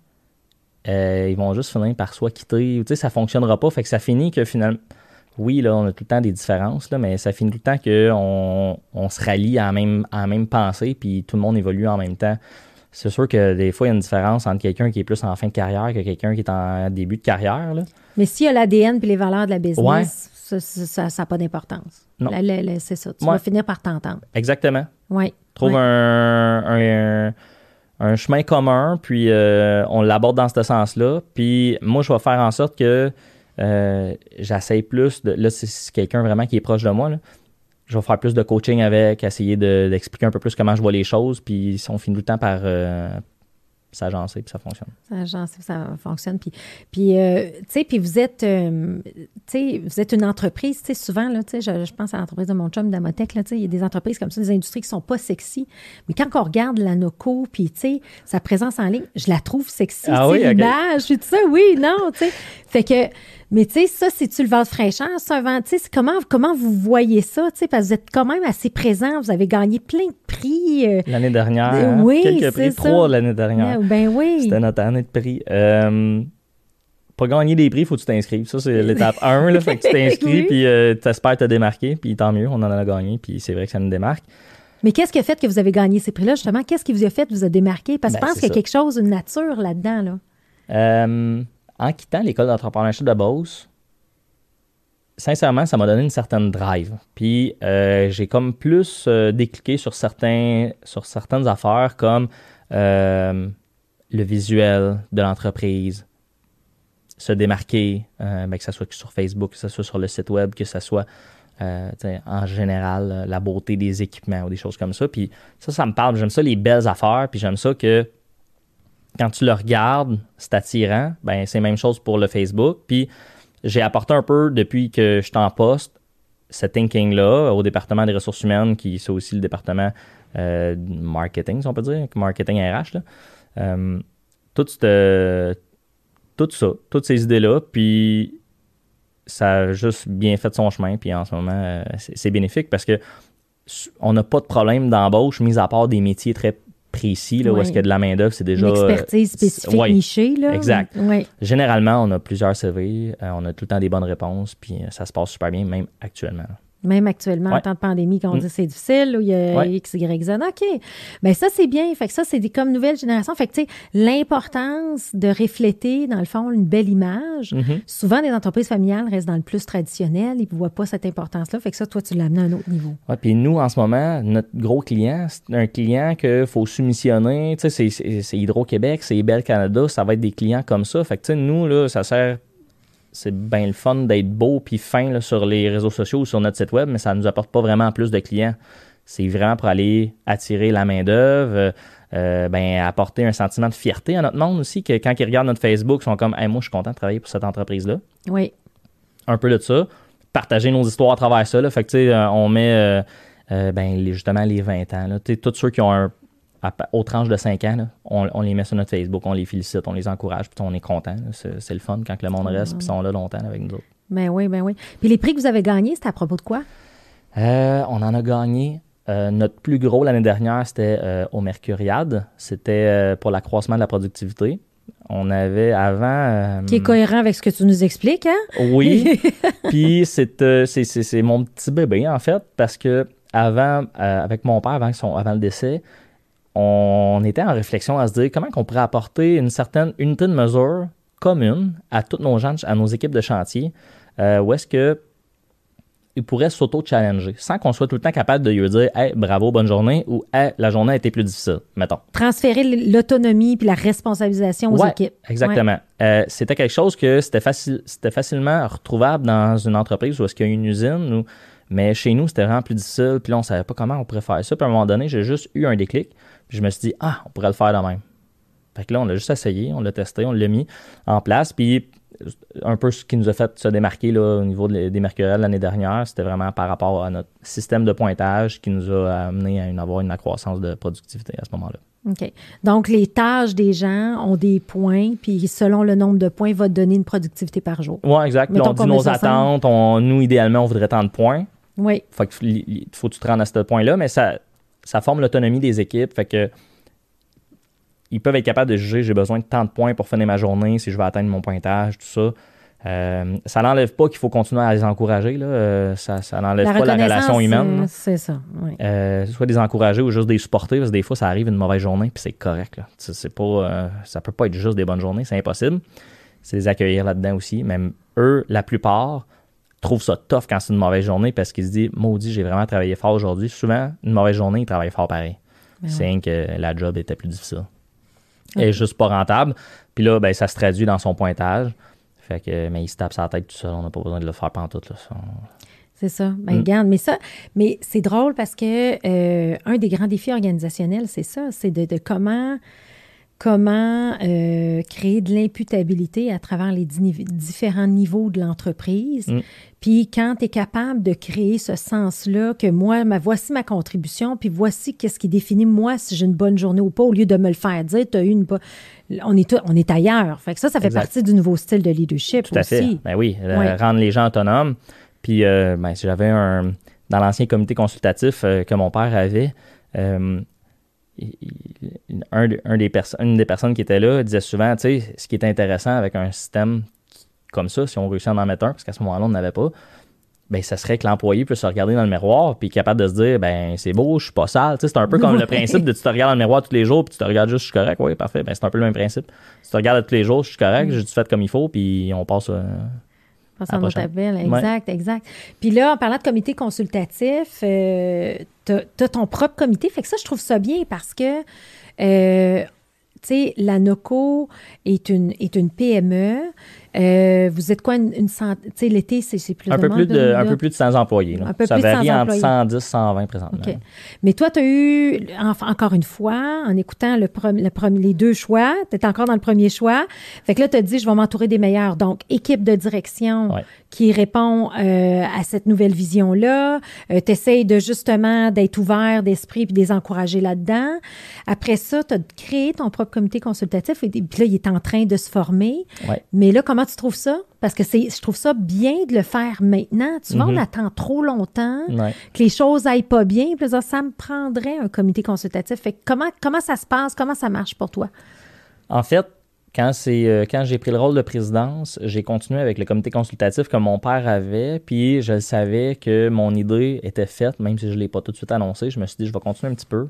euh, ils vont juste finir par soit quitter, tu sais, ça fonctionnera pas, fait que ça finit que finalement, oui, là, on a tout le temps des différences, mais ça finit tout le temps qu'on on se rallie à la même, à même pensée, puis tout le monde évolue en même temps c'est sûr que des fois, il y a une différence entre quelqu'un qui est plus en fin de carrière que quelqu'un qui est en début de carrière. Là. Mais s'il y a l'ADN et les valeurs de la business, ça n'a pas d'importance. Non. c'est ça. Tu vas finir par t'entendre. Exactement. Oui. Trouve Un, un, chemin commun, puis euh, on l'aborde dans ce sens-là. Puis moi, je vais faire en sorte que euh, j'essaye plus de. Là, c'est quelqu'un vraiment qui est proche de moi. Là je vais faire plus de coaching avec, essayer d'expliquer un peu plus comment je vois les choses, puis on finit tout le temps par euh, s'agencer, puis ça fonctionne. S'agencer, ça fonctionne. Puis, puis euh, tu sais, puis vous êtes, euh, tu sais, vous êtes une entreprise, tu sais, souvent, là, tu sais, je, pense à l'entreprise de mon chum, Damotech, là, tu sais, il y a des entreprises comme ça, des industries qui sont pas sexy, mais quand on regarde la NOCO, puis, tu sais, sa présence en ligne, je la trouve sexy, ah, oui, l'image, tout ça, oui, non, tu sais. Fait que Mais tu sais, ça, c'est-tu le vent de fraîcheur? C'est un vent, tu sais, comment, comment vous voyez ça? Tu sais, parce que vous êtes quand même assez présent. Vous avez gagné plein de prix. euh, L'année dernière, Euh, hein, oui, quelques prix, ça. trois l'année dernière. ben oui. C'était notre année de prix. Euh, pour gagner des prix, il faut que tu t'inscrives. Ça, c'est l'étape 1. Là, fait que tu t'inscris, Oui. puis euh, tu espères te démarquer, puis tant mieux, on en a gagné, puis c'est vrai que ça nous démarque. Mais qu'est-ce qui a fait que vous avez gagné ces prix-là, justement? Qu'est-ce qui vous a fait vous a démarqué? Parce que Ben, je pense qu'il y a quelque chose, une nature là-dedans, là. Euh, en quittant l'école d'entrepreneurship de Beauce, sincèrement, ça m'a donné une certaine drive. Puis euh, j'ai comme plus euh, décliqué sur, certains, sur certaines affaires comme euh, le visuel de l'entreprise, se démarquer, ben, que ce soit sur Facebook, que ce soit sur le site web, que ce soit en général la beauté des équipements ou des choses comme ça. Puis ça, ça me parle. J'aime ça les belles affaires, puis j'aime ça que quand tu le regardes, c'est attirant. Ben, c'est la même chose pour le Facebook. Puis j'ai apporté un peu depuis que je suis en poste ce thinking-là au département des ressources humaines, qui c'est aussi le département euh, marketing, si on peut dire, marketing RH. Là. Euh, tout, ça, toutes ces idées-là, puis ça a juste bien fait son chemin, puis en ce moment, euh, c'est bénéfique parce que on n'a pas de problème d'embauche, mis à part des métiers très précis, là, où est-ce qu'il y a de la main-d'œuvre, c'est déjà. Une expertise euh, spécifique, ouais. nichée, là. exact. Oui. Généralement, on a plusieurs CV, euh, on a tout le temps des bonnes réponses, puis euh, ça se passe super bien, même actuellement. Même actuellement, en temps de pandémie, quand on Mm. dit c'est difficile, où il y a Ouais. X, Y, Z. OK. Ben ça, c'est bien. Fait que ça, c'est des, comme nouvelle génération. Fait que, tu sais, l'importance de refléter, dans le fond, une belle image. Mhm. Souvent, les entreprises familiales restent dans le plus traditionnel. Ils ne voient pas cette importance-là. Fait que ça, toi, tu l'as amené à un autre niveau. Ouais, puis nous, en ce moment, notre gros client, c'est un client qu'il faut soumissionner. Tu sais, c'est- c'est c'est Hydro-Québec, c'est Bell Canada, ça va être des clients comme ça. Fait que, tu sais, nous, là, ça sert. C'est bien le fun d'être beau puis fin là, sur les réseaux sociaux ou sur notre site web, mais ça ne nous apporte pas vraiment plus de clients. C'est vraiment pour aller attirer la main-d'œuvre, euh, euh, ben, apporter un sentiment de fierté à notre monde aussi, que quand ils regardent notre Facebook, ils sont comme hey, Moi, je suis content de travailler pour cette entreprise-là Oui. un peu de ça, partager nos histoires à travers ça. Là. Fait que, tu sais, euh, on met euh, euh, ben, les- justement les 20 ans. Là. Tous ceux qui ont un, à aux tranches de 5 ans, là, on, on les met sur notre Facebook, on les félicite, on les encourage, puis on est content. C'est, le fun quand le monde reste, puis ils sont là longtemps avec nous autres. Ben oui, ben oui. Puis les prix que vous avez gagnés, c'était à propos de quoi? Euh, on en a gagné. euh, notre plus gros l'année dernière, c'était euh, au Mercuriade. C'était pour l'accroissement de la productivité. On avait avant. Qui est cohérent avec ce que tu nous expliques, hein? Oui. Puis c'est, euh, c'est, mon petit bébé, en fait, parce que avant, avec mon père, avant, son, avant le décès, on était en réflexion à se dire comment on pourrait apporter une certaine unité de mesure commune à tous nos gens, à nos équipes de chantier, euh, où est-ce que ils pourraient s'auto-challenger sans qu'on soit tout le temps capable de lui dire Hey, bravo, bonne journée ou Hey, la journée a été plus difficile, mettons. Transférer l'autonomie puis la responsabilisation aux Ouais, équipes. Exactement. Euh, c'était quelque chose que c'était facile, c'était facilement retrouvable dans une entreprise où est-ce qu'il y a une usine, ou- mais chez nous, c'était vraiment plus difficile. Puis là, on savait pas comment on pourrait faire ça. Puis à un moment donné, j'ai juste eu un déclic. Puis je me suis dit, ah, on pourrait le faire de même. Fait que là, on l'a juste essayé, on l'a testé, on l'a mis en place. Puis un peu ce qui nous a fait se démarquer là, au niveau de- des mercuriels l'année dernière, c'était vraiment par rapport à notre système de pointage qui nous a amené à une- avoir une accroissance de productivité à ce moment-là. OK. Donc, les tâches des gens ont des points, puis selon le nombre de points, va te donner une productivité par jour. Oui, exact. Puis on dit nos attentes. On, nous, idéalement, on voudrait tant de points. Oui. Fait que il- il faut que tu te rendes à ce point-là, mais ça, ça forme l'autonomie des équipes. Fait que ils peuvent être capables de juger j'ai besoin de tant de points pour finir ma journée, si je vais atteindre mon pointage, tout ça. Euh, ça n'enlève pas qu'il faut continuer à les encourager. Là. Euh, ça ça n'enlève pas la relation humaine. C'est ça. Oui. Euh, soit des encourager ou juste des supporter, parce que des fois, ça arrive une mauvaise journée, puis c'est correct. Là. C'est pas, ça peut pas être juste des bonnes journées, c'est impossible. C'est les accueillir là-dedans aussi. Même eux, la plupart, trouvent ça tough quand c'est une mauvaise journée parce qu'ils se disent Maudit, j'ai vraiment travaillé fort aujourd'hui. Souvent, une mauvaise journée, ils travaillent fort pareil. Ben c'est rien que la job était plus difficile. Elle est juste pas rentable. Puis là, ben, ça se traduit dans son pointage. Fait que, mais il se tape sa tête tout seul. On n'a pas besoin de le faire pantoute. Là. C'est ça. Ben, Mm. regarde, mais ça, mais c'est drôle parce que euh, un des grands défis organisationnels, c'est ça, c'est de, de comment comment euh, créer de l'imputabilité à travers les di- différents niveaux de l'entreprise. Mm. Puis quand tu es capable de créer ce sens-là, que moi, ma, voici ma contribution, puis voici qu'est-ce qui définit moi si j'ai une bonne journée ou pas, au lieu de me le faire dire, tu as eu une... on est, on est ailleurs. Fait que ça, ça fait partie du nouveau style de leadership Tout à aussi. fait. Ben oui, rendre les gens autonomes. Puis, euh, ben, j'avais un. Dans l'ancien comité consultatif euh, que mon père avait, euh, un, des une des personnes qui était là disait souvent, tu sais, ce qui est intéressant avec un système comme ça, si on réussit à en mettre un, parce qu'à ce moment-là, on n'avait pas, ben, ça serait que l'employé puisse se regarder dans le miroir puis capable de se dire ben c'est beau, je suis pas sale. c'est un peu comme le principe de tu te regardes dans le miroir tous les jours puis tu te regardes juste je suis correct. Oui, parfait. Ben, c'est un peu le même principe. Tu te regardes tous les jours, je suis correct, j'ai tout fait comme il faut puis on passe. Euh, exact, exact. Puis là, en parlant de comité consultatif, euh, tu as, ton propre comité. Fait que ça, je trouve ça bien parce que euh, tu sais, la NOCO est une, est une PME. Euh, vous êtes quoi, une, une centaine? Tu sais, l'été, c'est plus un peu plus de, Un peu plus de 100 employés. Là. Un peu ça plus varie de 100 entre 110 120 présentement. OK. Mais toi, tu as eu, encore une fois, en écoutant le, le les deux choix, tu es encore dans le premier choix. Fait que là, tu as dit, je vais m'entourer des meilleurs. Donc, équipe de direction qui répond euh, à cette nouvelle vision-là. Euh, tu essayes de justement d'être ouvert d'esprit puis de les encourager là-dedans. Après ça, tu as créé ton propre comité consultatif et puis là, il est en train de se former. Ouais. Mais là, comment tu trouves ça? Parce que c'est, je trouve ça bien de le faire maintenant. Tu vois, on mhm. attend trop longtemps que les choses aillent pas bien. Puis ça, ça me prendrait un comité consultatif. Fait comment, comment ça se passe? Comment ça marche pour toi? En fait, quand, c'est, euh, quand j'ai pris le rôle de présidence, j'ai continué avec le comité consultatif que mon père avait, puis je savais que mon idée était faite, même si je ne l'ai pas tout de suite annoncé. Je me suis dit, je vais continuer un petit peu.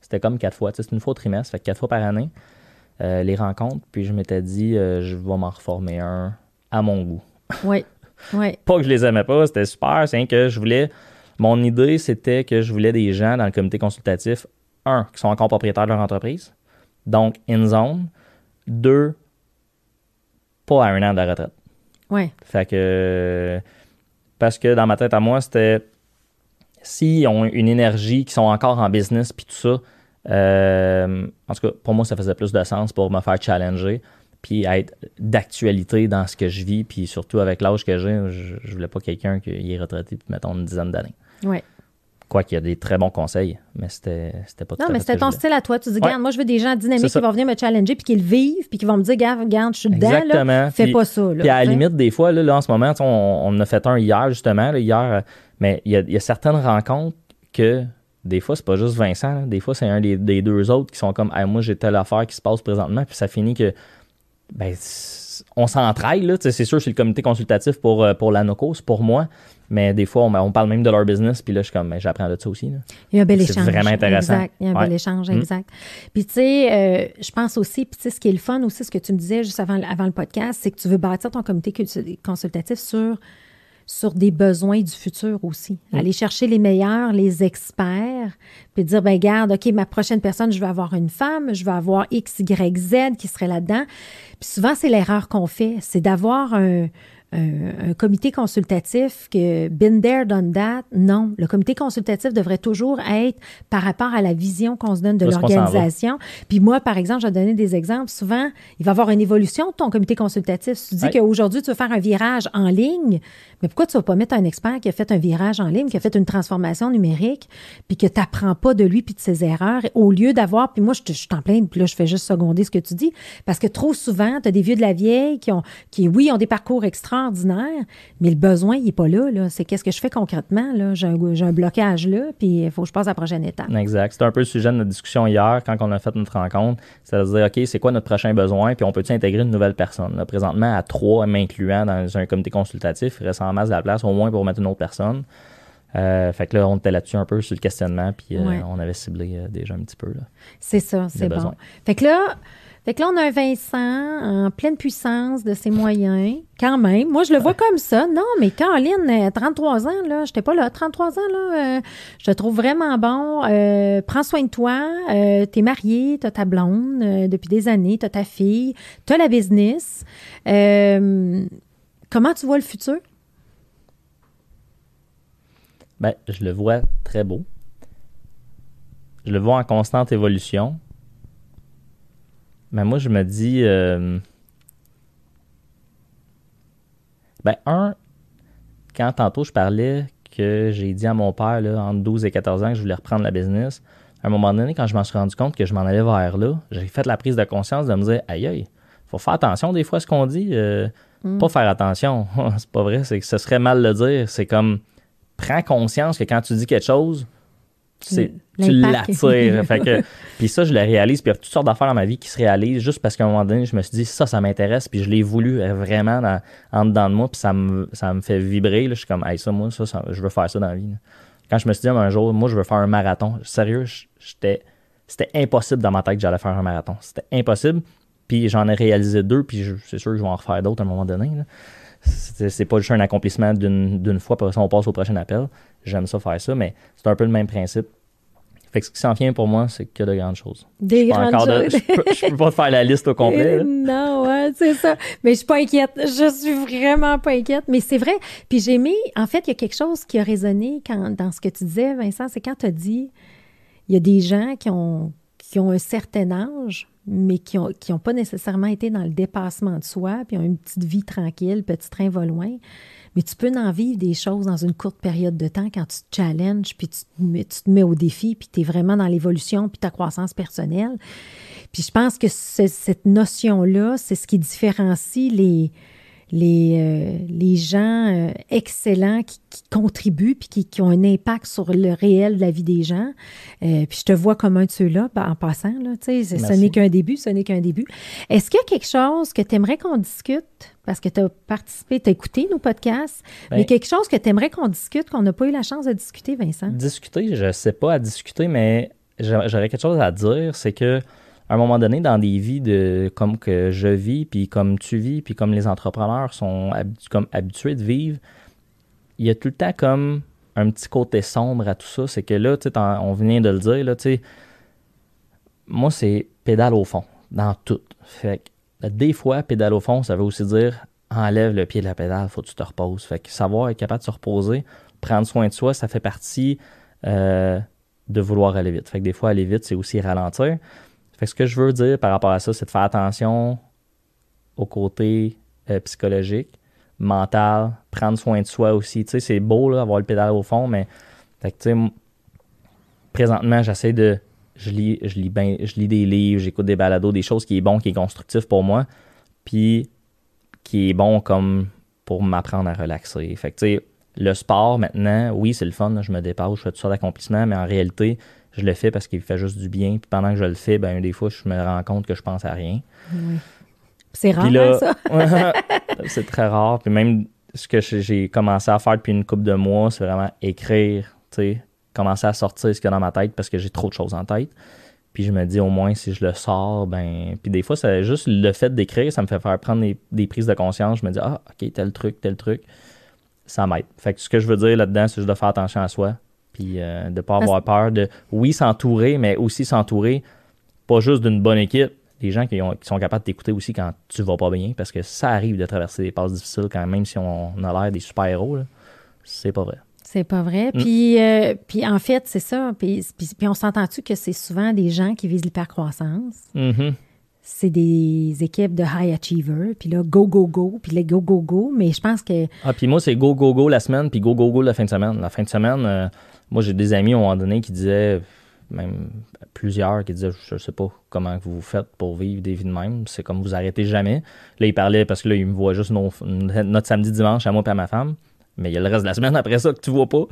C'était comme quatre fois, c'est une fois au trimestre, fait quatre fois par année. Euh, les rencontres, puis je m'étais dit, euh, je vais m'en reformer un à mon goût. Oui, oui. pas que je les aimais pas, c'était super, c'est que je voulais. Mon idée, c'était que je voulais des gens dans le comité consultatif, un, qui sont encore propriétaires de leur entreprise, donc in zone. Deux, pas à un an de la retraite. Oui. Fait que. Parce que dans ma tête à moi, c'était. S'ils ont une énergie, qui sont encore en business, puis tout ça, euh, en tout cas, pour moi, ça faisait plus de sens pour me faire challenger puis être d'actualité dans ce que je vis, puis surtout avec l'âge que j'ai, je, je, voulais pas quelqu'un qui est retraité depuis, mettons, une dizaine d'années. Oui. Quoi qu'il y a des très bons conseils, mais c'était, c'était pas tout Non, mais c'était ton style à toi. Tu dis, regarde, moi, je veux des gens dynamiques qui vont venir me challenger, puis qui le vivent, puis qui vont me dire, regarde, regarde je suis dedans, Exactement. fais pas ça. puis à la limite, des fois, là, en ce moment, on, on, a fait un hier, justement, hier, mais il y, a, il y a certaines rencontres que des fois, c'est pas juste Vincent. Des fois, c'est un des, deux autres qui sont comme moi, j'ai telle affaire qui se passe présentement. Puis ça finit que ben, on s'entraille. C'est sûr, c'est le comité consultatif pour, euh, pour la NOCO, c'est pour moi. Mais des fois, on, parle même de leur business. Puis là, je suis comme, ben, j'apprends de ça aussi. Il y a un bel échange. C'est vraiment intéressant. Exact. Il y a un bel échange, mm. exact. Puis tu sais, euh, je pense aussi, puis tu sais, ce qui est le fun aussi, ce que tu me disais juste avant, avant le podcast, c'est que tu veux bâtir ton comité consultatif sur sur des besoins du futur aussi. Mm. Aller chercher les meilleurs, les experts, puis dire, ben garde, OK, ma prochaine personne, je vais avoir une femme, je vais avoir X, Y, Z qui serait là-dedans. Puis souvent, c'est l'erreur qu'on fait, c'est d'avoir un, un, comité consultatif que been there, done that. Non, le comité consultatif devrait toujours être par rapport à la vision qu'on se donne de l'organisation. Puis moi, par exemple, je vais donner des exemples. Souvent, il va y avoir une évolution de ton comité consultatif. Si tu dis qu'aujourd'hui, tu veux faire un virage en ligne, mais pourquoi tu vas pas mettre un expert qui a fait un virage en ligne, qui a fait une transformation numérique, puis que tu n'apprends pas de lui puis de ses erreurs, au lieu d'avoir, puis moi, je, t'en plains, puis là, je fais juste seconder ce que tu dis, parce que trop souvent, tu as des vieux de la vieille qui ont, qui, oui, ont des parcours extra ordinaire, mais le besoin, il n'est pas là. C'est qu'est-ce que je fais concrètement? J'ai un, blocage là, puis il faut que je passe à la prochaine étape. Exact. C'était un peu le sujet de notre discussion hier quand on a fait notre rencontre. C'est-à-dire, OK, c'est quoi notre prochain besoin, puis on peut-tu intégrer une nouvelle personne? présentement, à trois, m'incluant dans un comité consultatif, reste en masse de la place, au moins pour mettre une autre personne. Euh, fait que là, on était là-dessus un peu sur le questionnement, puis euh, on avait ciblé euh, déjà un petit peu. C'est ça, c'est bon. Fait que là, fait que là, on a un Vincent en pleine puissance de ses moyens, quand même. Moi, je le vois comme ça. Non, mais Caroline, 33 ans, là, j'étais pas là, 33 ans, là, je te trouve vraiment bon. Prends soin de toi. T'es marié, t'as ta blonde depuis des années, t'as ta fille, t'as la business. comment tu vois le futur? Ben, je le vois très beau. Je le vois en constante évolution. Mais moi, je me dis. Euh, ben, un, quand tantôt je parlais que j'ai dit à mon père, là, entre 12 et 14 ans, que je voulais reprendre la business, à un moment donné, quand je m'en suis rendu compte que je m'en allais vers là, j'ai fait la prise de conscience de me dire aïe aïe, faut faire attention des fois à ce qu'on dit. Euh, Mm. Pas faire attention, c'est pas vrai, c'est que ce serait mal de le dire. C'est comme prends conscience que quand tu dis quelque chose, c'est, tu l'attires. puis ça, je le réalise. Puis il y a toutes sortes d'affaires dans ma vie qui se réalisent juste parce qu'à un moment donné, je me suis dit, ça, ça m'intéresse. Puis je l'ai voulu euh, vraiment dans, en dedans de moi. Puis ça me, ça me fait vibrer. Là. Je suis comme, hey, ça, moi, ça, ça- je veux faire ça dans la vie. là. Quand je me suis dit un jour, moi, je veux faire un marathon. Sérieux, j'étais, c'était impossible dans ma tête que j'allais faire un marathon. C'était impossible. Puis j'en ai réalisé deux. Puis c'est sûr que je vais en refaire d'autres à un moment donné. là. C'est, pas juste un accomplissement d'une, fois. Après ça, on passe au prochain appel. J'aime ça faire ça. Mais c'est un peu le même principe. Fait que ce qui s'en vient pour moi, c'est que de grandes choses. Des Pas grandes de- choses. je, peux, je peux pas te faire la liste au complet. Non, ouais, c'est ça. Mais je suis pas inquiète. Je suis vraiment pas inquiète. Mais c'est vrai. Puis j'ai aimé, en fait, il y a quelque chose qui a résonné quand, dans ce que tu disais, Vincent, c'est quand tu as dit, il y a des gens qui ont, qui ont un certain âge, mais qui n'ont qui ont pas nécessairement été dans le dépassement de soi, puis ont une petite vie tranquille, petit train va loin. Mais tu peux en vivre des choses dans une courte période de temps quand tu te challenges, puis tu te mets, tu te mets au défi, puis tu es vraiment dans l'évolution, puis ta croissance personnelle. Puis je pense que ce- cette notion-là, c'est ce qui différencie les, les, euh, les gens euh, excellents qui, qui contribuent puis qui, qui ont un impact sur le réel de la vie des gens. Euh, puis je te vois comme un de ceux-là, ben, en passant. Là, ce n'est qu'un début, ce n'est qu'un début. Est-ce qu'il y a quelque chose que tu aimerais qu'on discute? Parce que tu as participé, tu as écouté nos podcasts, Ben- mais quelque chose que tu aimerais qu'on discute, qu'on n'a pas eu la chance de discuter, Vincent? Discuter, je sais pas à discuter, mais j'a- j'aurais quelque chose à dire, c'est que à un moment donné, dans des vies de comme que je vis, puis comme tu vis, puis comme les entrepreneurs sont comme habitués de vivre, il y a tout le temps comme un petit côté sombre à tout ça. C'est que là, on vient de le dire, là, moi, c'est pédale au fond, dans tout. Fait que des fois, pédale au fond, ça veut aussi dire enlève le pied de la pédale, faut que tu te reposes. Fait que savoir être capable de se reposer, prendre soin de soi, ça fait partie euh, de vouloir aller vite. Fait que des fois, aller vite, c'est aussi ralentir. Fait ce que je veux dire par rapport à ça, c'est de faire attention au côté euh, psychologique, mental, prendre soin de soi aussi. C'est beau là, avoir le pédale au fond, mais fait que, présentement, j'essaie de. Je lis, je, lis je lis des livres, j'écoute des balados, des choses qui est bon, qui est constructif pour moi, puis qui est bon comme pour m'apprendre à relaxer. Fait que, le sport, maintenant, oui, c'est le fun, je me dépasse, je fais tout ça d'accomplissements, mais en réalité, je le fais parce qu'il fait juste du bien. Puis pendant que je le fais, ben, des fois, je me rends compte que je pense à rien. C'est rare, là, hein, ça? c'est très rare. Puis même ce que j'ai- j'ai commencé à faire depuis une couple de mois, c'est vraiment écrire, tu sais, commencer à sortir ce qu'il y a dans ma tête parce que j'ai trop de choses en tête. Puis je me dis au moins si je le sors, ben. Puis des fois, c'est juste le fait d'écrire, ça me fait faire prendre des, des prises de conscience. Je me dis, ah, ok, tel truc, tel truc. Ça m'aide. Fait que ce que je veux dire là-dedans, c'est juste de faire attention à soi. Puis euh, de ne pas avoir peur de, oui, s'entourer, mais aussi s'entourer, pas juste d'une bonne équipe, des gens qui, ont- qui sont capables de t'écouter aussi quand tu vas pas bien, parce que ça arrive de traverser des passes difficiles quand même si on a l'air des super-héros. là. C'est pas vrai. C'est pas vrai. Mm. Puis, euh, puis en fait, c'est ça. Puis, puis, puis on s'entend-tu que c'est souvent des gens qui visent l'hypercroissance? Mhm. C'est des équipes de high achievers. Puis là, go, go, go. Puis les go, go, go. Mais je pense que Ah, puis moi, c'est go, go, go la semaine, puis go, go, go la fin de semaine. La fin de semaine, euh, moi, j'ai des amis à un moment donné qui disaient, même plusieurs qui disaient, je sais pas comment vous faites pour vivre des vies de même. C'est comme vous arrêtez jamais. Là, ils parlaient parce que là, ils me voient juste nos- notre samedi, dimanche à moi et à ma femme. Mais il y a le reste de la semaine après ça que tu vois pas.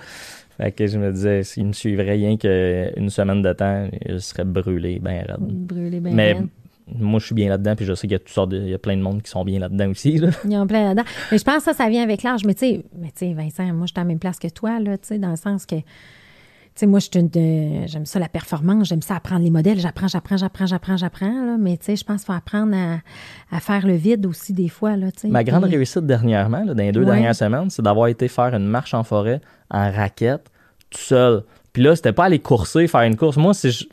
Fait que je me disais, s'ils me suivraient rien qu'une semaine de temps, je serais brûlé, ben raide. brûler bien Mais raide. Moi, je suis bien là-dedans, puis je sais qu'il y a toutes sortes de- il y a plein de monde qui sont bien là-dedans aussi. là. Il y en a plein là-dedans. Mais je pense que ça, ça vient avec l'âge. Mais tu sais, mais tu sais, Vincent, moi, je suis à la même place que toi, là, tu sais, dans le sens que, tu sais, moi, j'aime ça la performance, j'aime ça apprendre les modèles, j'apprends, j'apprends, j'apprends, j'apprends, j'apprends, là. Mais tu sais, je pense qu'il faut apprendre à, à faire le vide aussi, des fois, là, tu sais. Ma grande réussite dernièrement, là, dans les deux Ouais. dernières semaines, c'est d'avoir été faire une marche en forêt en raquette, tout seul. Puis là, c'était pas aller courser, faire une course. Moi, si je.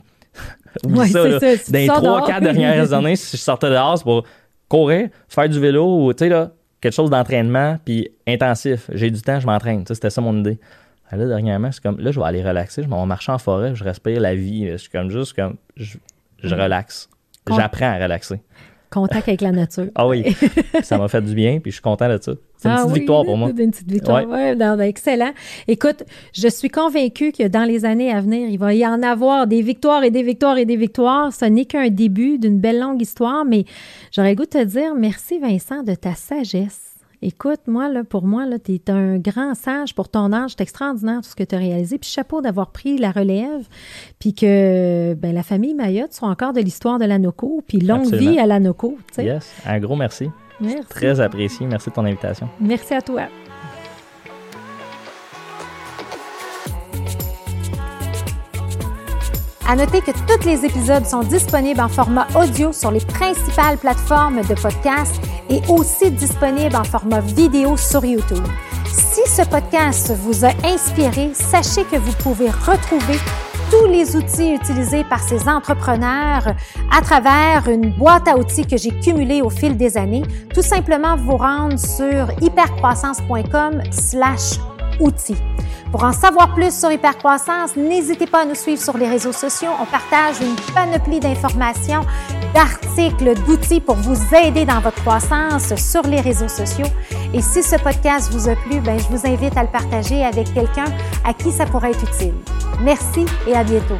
Ouais, ça, là. ça, Dans les trois, quatre dernières années, si je sortais dehors, c'est pour courir, faire du vélo ou, tu sais, là, quelque chose d'entraînement, puis intensif. J'ai du temps, je m'entraîne. C'était ça mon idée. Là, dernièrement, c'est comme, là, je vais aller relaxer, je vais marcher en forêt, je respire la vie. Je suis comme juste comme, je, je relaxe. Con- J'apprends à relaxer. Contact avec la nature. Ah oui, ça m'a fait du bien, puis je suis content de ça. C'est une Ah petite oui, victoire pour moi. C'est une petite victoire. Ouais, non, ben, excellent. Écoute, je suis convaincue que dans les années à venir, il va y en avoir des victoires et des victoires et des victoires. Ce n'est qu'un début d'une belle longue histoire, mais j'aurais le goût de te dire merci, Vincent, de ta sagesse. Écoute, moi, là, pour moi, tu es un grand sage pour ton âge. C'est extraordinaire tout ce que tu as réalisé. Puis chapeau d'avoir pris la relève. Puis que ben, la famille Mayotte soit encore de l'histoire de l'Anoco. Puis longue Absolument. vie à l'Anoco. Yes, un gros merci. Merci. Très apprécié. Merci de ton invitation. Merci à toi. À noter que tous les épisodes sont disponibles en format audio sur les principales plateformes de podcast et aussi disponibles en format vidéo sur YouTube. Si ce podcast vous a inspiré, sachez que vous pouvez retrouver tous les outils utilisés par ces entrepreneurs à travers une boîte à outils que j'ai cumulée au fil des années. Tout simplement vous rendre sur hypercroissance.com slash outils. Pour en savoir plus sur Hypercroissance, n'hésitez pas à nous suivre sur les réseaux sociaux. On partage une panoplie d'informations, d'articles, d'outils pour vous aider dans votre croissance sur les réseaux sociaux. Et si ce podcast vous a plu, ben, je vous invite à le partager avec quelqu'un à qui ça pourrait être utile. Merci et à bientôt.